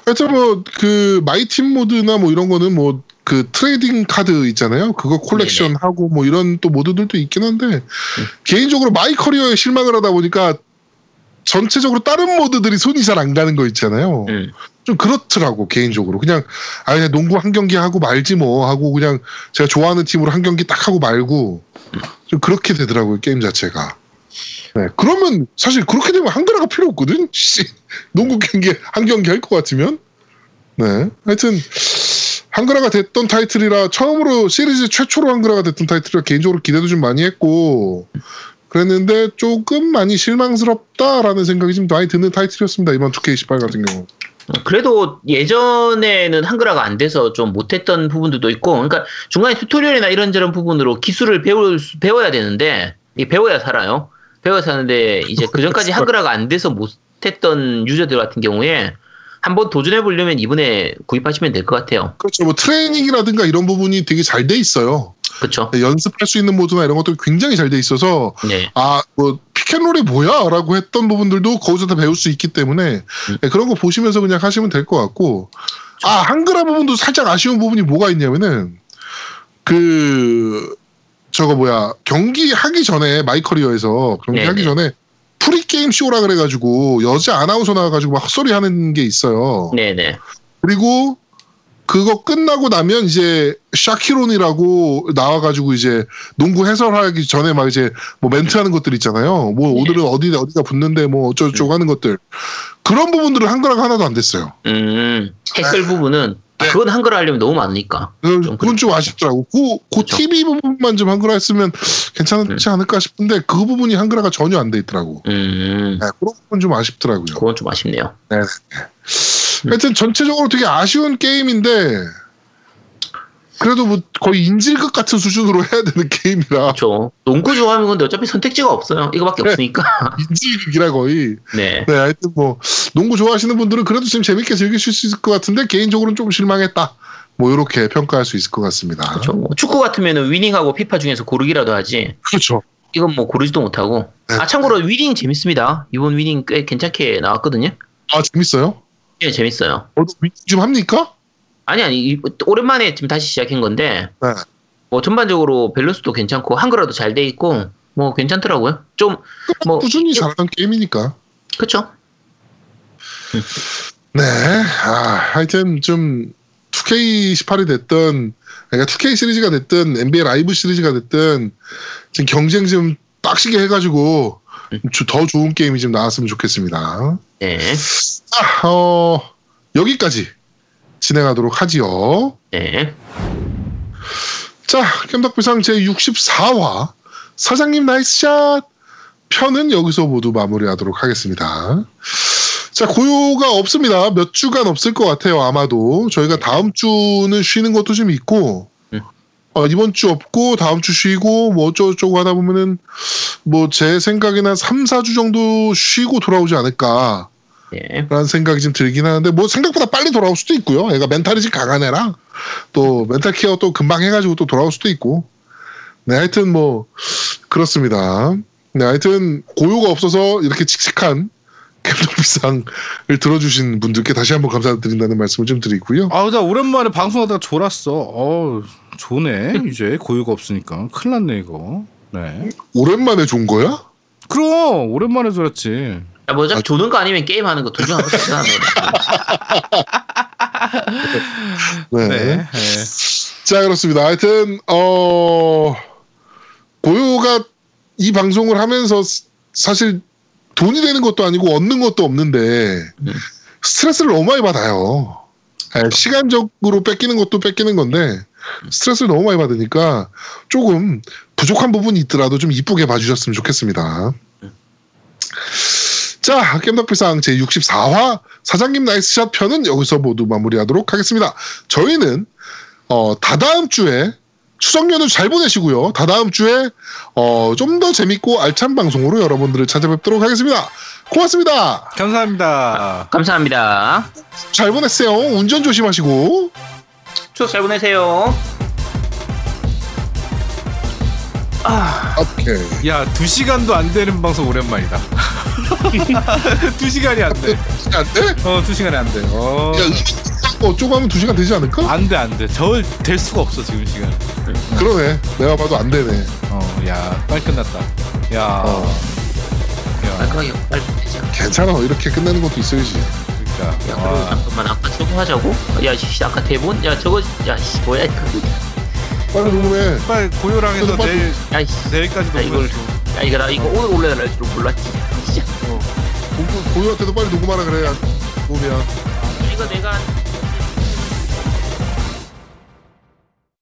하여튼 뭐 그 My Team 모드나 뭐 이런 거는 뭐 그 trading card 있잖아요. 그거 콜렉션 네네. 하고 뭐 이런 또 모드들도 있긴 한데 개인적으로 My Career에 실망을 하다 보니까 전체적으로 다른 모드들이 손이 잘 안 가는 거 있잖아요. 음. 좀 그렇더라고 개인적으로 그냥 아 그냥 농구 한 경기 하고 말지 뭐 하고 그냥 제가 좋아하는 팀으로 한 경기 딱 하고 말고 좀 그렇게 되더라고요 게임 자체가. 네 그러면 사실 그렇게 되면 한글화가 필요 없거든. 씨 농구 경기 한 경기 할 것 같으면 네 하여튼 한글화가 됐던 타이틀이라 처음으로 시리즈 최초로 한글화가 됐던 타이틀이라 개인적으로 기대도 좀 많이 했고 그랬는데 조금 많이 실망스럽다라는 생각이 좀 많이 드는 타이틀이었습니다 이번 2K18 같은 경우. 그래도 예전에는 한글화가 안 돼서 좀 못했던 부분들도 있고, 그러니까 중간에 tutorial이나 이런저런 부분으로 기술을 배울 수- 배워야 되는데, 이 배워야 살아요. 배워야 사는데 이제 그 전까지 한글화가 안 돼서 못했던 유저들 같은 경우에 한번 도전해 보려면 이번에 구입하시면 될 것 같아요. 그렇죠. 뭐 트레이닝이라든가 이런 부분이 되게 잘 돼 있어요. 그렇죠? 연습할 수 있는 모드나 이런 것들이 굉장히 잘 돼 있어서 네. 아뭐 pick and roll이 뭐야라고 했던 부분들도 거기서 다 배울 수 있기 때문에 음. 네, 그런 거 보시면서 그냥 하시면 될 것 같고 아 한글화 부분도 살짝 아쉬운 부분이 뭐가 있냐면은 그 저거 뭐야 경기 하기 전에 My Career에서 경기 네네. 하기 전에 pre-game show라 그래가지고 여자 아나운서 나와가지고 막 헛소리 하는 게 있어요. 네네. 그리고 그거 끝나고 나면 이제 샤킬 오닐이라고 나와가지고 이제 농구 해설하기 전에 막 이제 뭐 멘트하는 것들 있잖아요. 뭐 네. 오늘은 어디 어디가 붙는데 뭐 어쩌고저쩌고 하는 것들 그런 부분들은 한글화가 하나도 안 됐어요. 음, 해설 부분은, 네. 그건 한글화 하려면 너무 많으니까. 그- 좀 그건 좀 아쉽더라고. 그, 그 그쵸. TV 부분만 좀 한글화 했으면 괜찮지 않을까 싶은데 그 부분이 한글화가 전혀 안 돼 있더라고. 음, 네, 그런 부분 좀 아쉽더라고요. 그건 좀 아쉽네요. 하여튼 전체적으로 되게 아쉬운 게임인데 그래도 뭐 거의 인질극 같은 수준으로 해야 되는 게임이라 그렇죠. 농구 좋아하면 근데 어차피 선택지가 없어요. 이거밖에 네. 없으니까. 인질극이라 거의 네. 네 하여튼 뭐 농구 좋아하시는 분들은 그래도 좀 재밌게 즐기실 수 있을 것 같은데 개인적으로는 좀 실망했다 뭐 이렇게 평가할 수 있을 것 같습니다 그렇죠. 뭐 축구 같으면은 위닝하고 피파 중에서 고르기라도 하지. 그렇죠 이건 뭐 고르지도 못하고. 네. 아 참고로 위닝 재밌습니다. 이번 위닝 꽤 괜찮게 나왔거든요. 아 재밌어요? 예, 재밌어요. 어, 좀 합니까? 아니 아니 이- 오랜만에 지금 다시 시작한 건데 네. 뭐 전반적으로 밸런스도 괜찮고 한글화도 잘 돼 있고 뭐 괜찮더라고요. 좀 뭐 꾸준히 잘하던 게임이니까 그렇죠. 네 아, 하여튼 좀 2K18이 됐든 그러니까 2K 시리즈가 됐든 NBA 라이브 시리즈가 됐든 지금 경쟁 좀 빡시게 해가지고 주- 더 좋은 게임이 좀 나왔으면 좋겠습니다. 네. 자, 어, 여기까지 진행하도록 하지요. 네. 자, 겜덕비상 제64화 사장님 nice shot 편은 여기서 모두 마무리하도록 하겠습니다. 자, 고요가 없습니다. 몇 주간 없을 것 같아요, 아마도. 저희가 다음 주는 쉬는 것도 좀 있고, 음. 어, 이번 주 없고, 다음 주 쉬고, 뭐 어쩌고저쩌고 하다 보면은, 뭐 제 생각에는 한 3, 4주 정도 쉬고 돌아오지 않을까. 네. 라는 생각이 좀 들긴 하는데 뭐 생각보다 빨리 돌아올 수도 있고요. 애가 멘탈이 좀 강한 애라 또 멘탈 케어 또 금방 해가지고 또 돌아올 수도 있고. 네, 하여튼 뭐 그렇습니다. 네, 하여튼 고요가 없어서 이렇게 칙칙한 캠핑비상을 들어주신 분들께 다시 한번 감사드린다는 말씀을 좀 드리고요. 아, 나 오랜만에 방송하다가 졸았어. 어, 좋네. 이제 고유가 없으니까 큰일 났네 이거. 네. 오랜만에 좋은 거야? 그럼 오랜만에 졸았지. 야, 뭐 어차피 조는 거 아니면 게임 하는 거둘중 하나 쓰다. 네. 네. 네. 자 그렇습니다. 하여튼 어 고요가 이 방송을 하면서 스- 사실 돈이 되는 것도 아니고 얻는 것도 없는데 음. 스트레스를 너무 많이 받아요. 예, 시간적으로 뺏기는 것도 뺏기는 건데 스트레스를 너무 많이 받으니까 조금 부족한 부분이 있더라도 좀 이쁘게 봐주셨으면 좋겠습니다. 자, 겜덕비상 제64화 사장님 nice shot 편은 여기서 모두 마무리하도록 하겠습니다. 저희는 어, 다다음 주에 추석 연휴 잘 보내시고요. 다다음 주에 어, 좀 더 재밌고 알찬 방송으로 여러분들을 찾아뵙도록 하겠습니다. 고맙습니다. 감사합니다. 감사합니다. 잘 보냈어요. 운전 조심하시고. 추석 잘 보내세요. 아, 오케이. 야, 두 시간도 안 되는 방송 오랜만이다. 두 시간이 안 돼. 안 돼? 어, 두 시간이 안 돼. 어. 야, 어쩌고 하면 두 시간 되지 않을까? 안 돼, 안 돼. 저될 수가 없어, 지금 시간. 그러네. 내가 봐도 안 되네. 어, 야, 빨리 끝났다. 야. 어. 야, 깔끔하게 빨리 되지 않아. 괜찮아. 이렇게 끝내는 것도 있어야지. 그러니까. 야, 그리고 와. 잠깐만 아까 저거 하자고? 야, 씨, 아까 대본? 야, 저거, 야, 씨, 뭐야 이거? 빨리 녹음해. 빨리 고요랑 해서 그래도 빨리- 내일, 야, 씨, 내일까지 야, 이걸, 녹음해줘. 야, 이거 나 이거 오늘 올려달라 줄 몰랐지. 진짜. 고유한테도 빨리 녹음하라 그래. 녹음이야. 이거 내가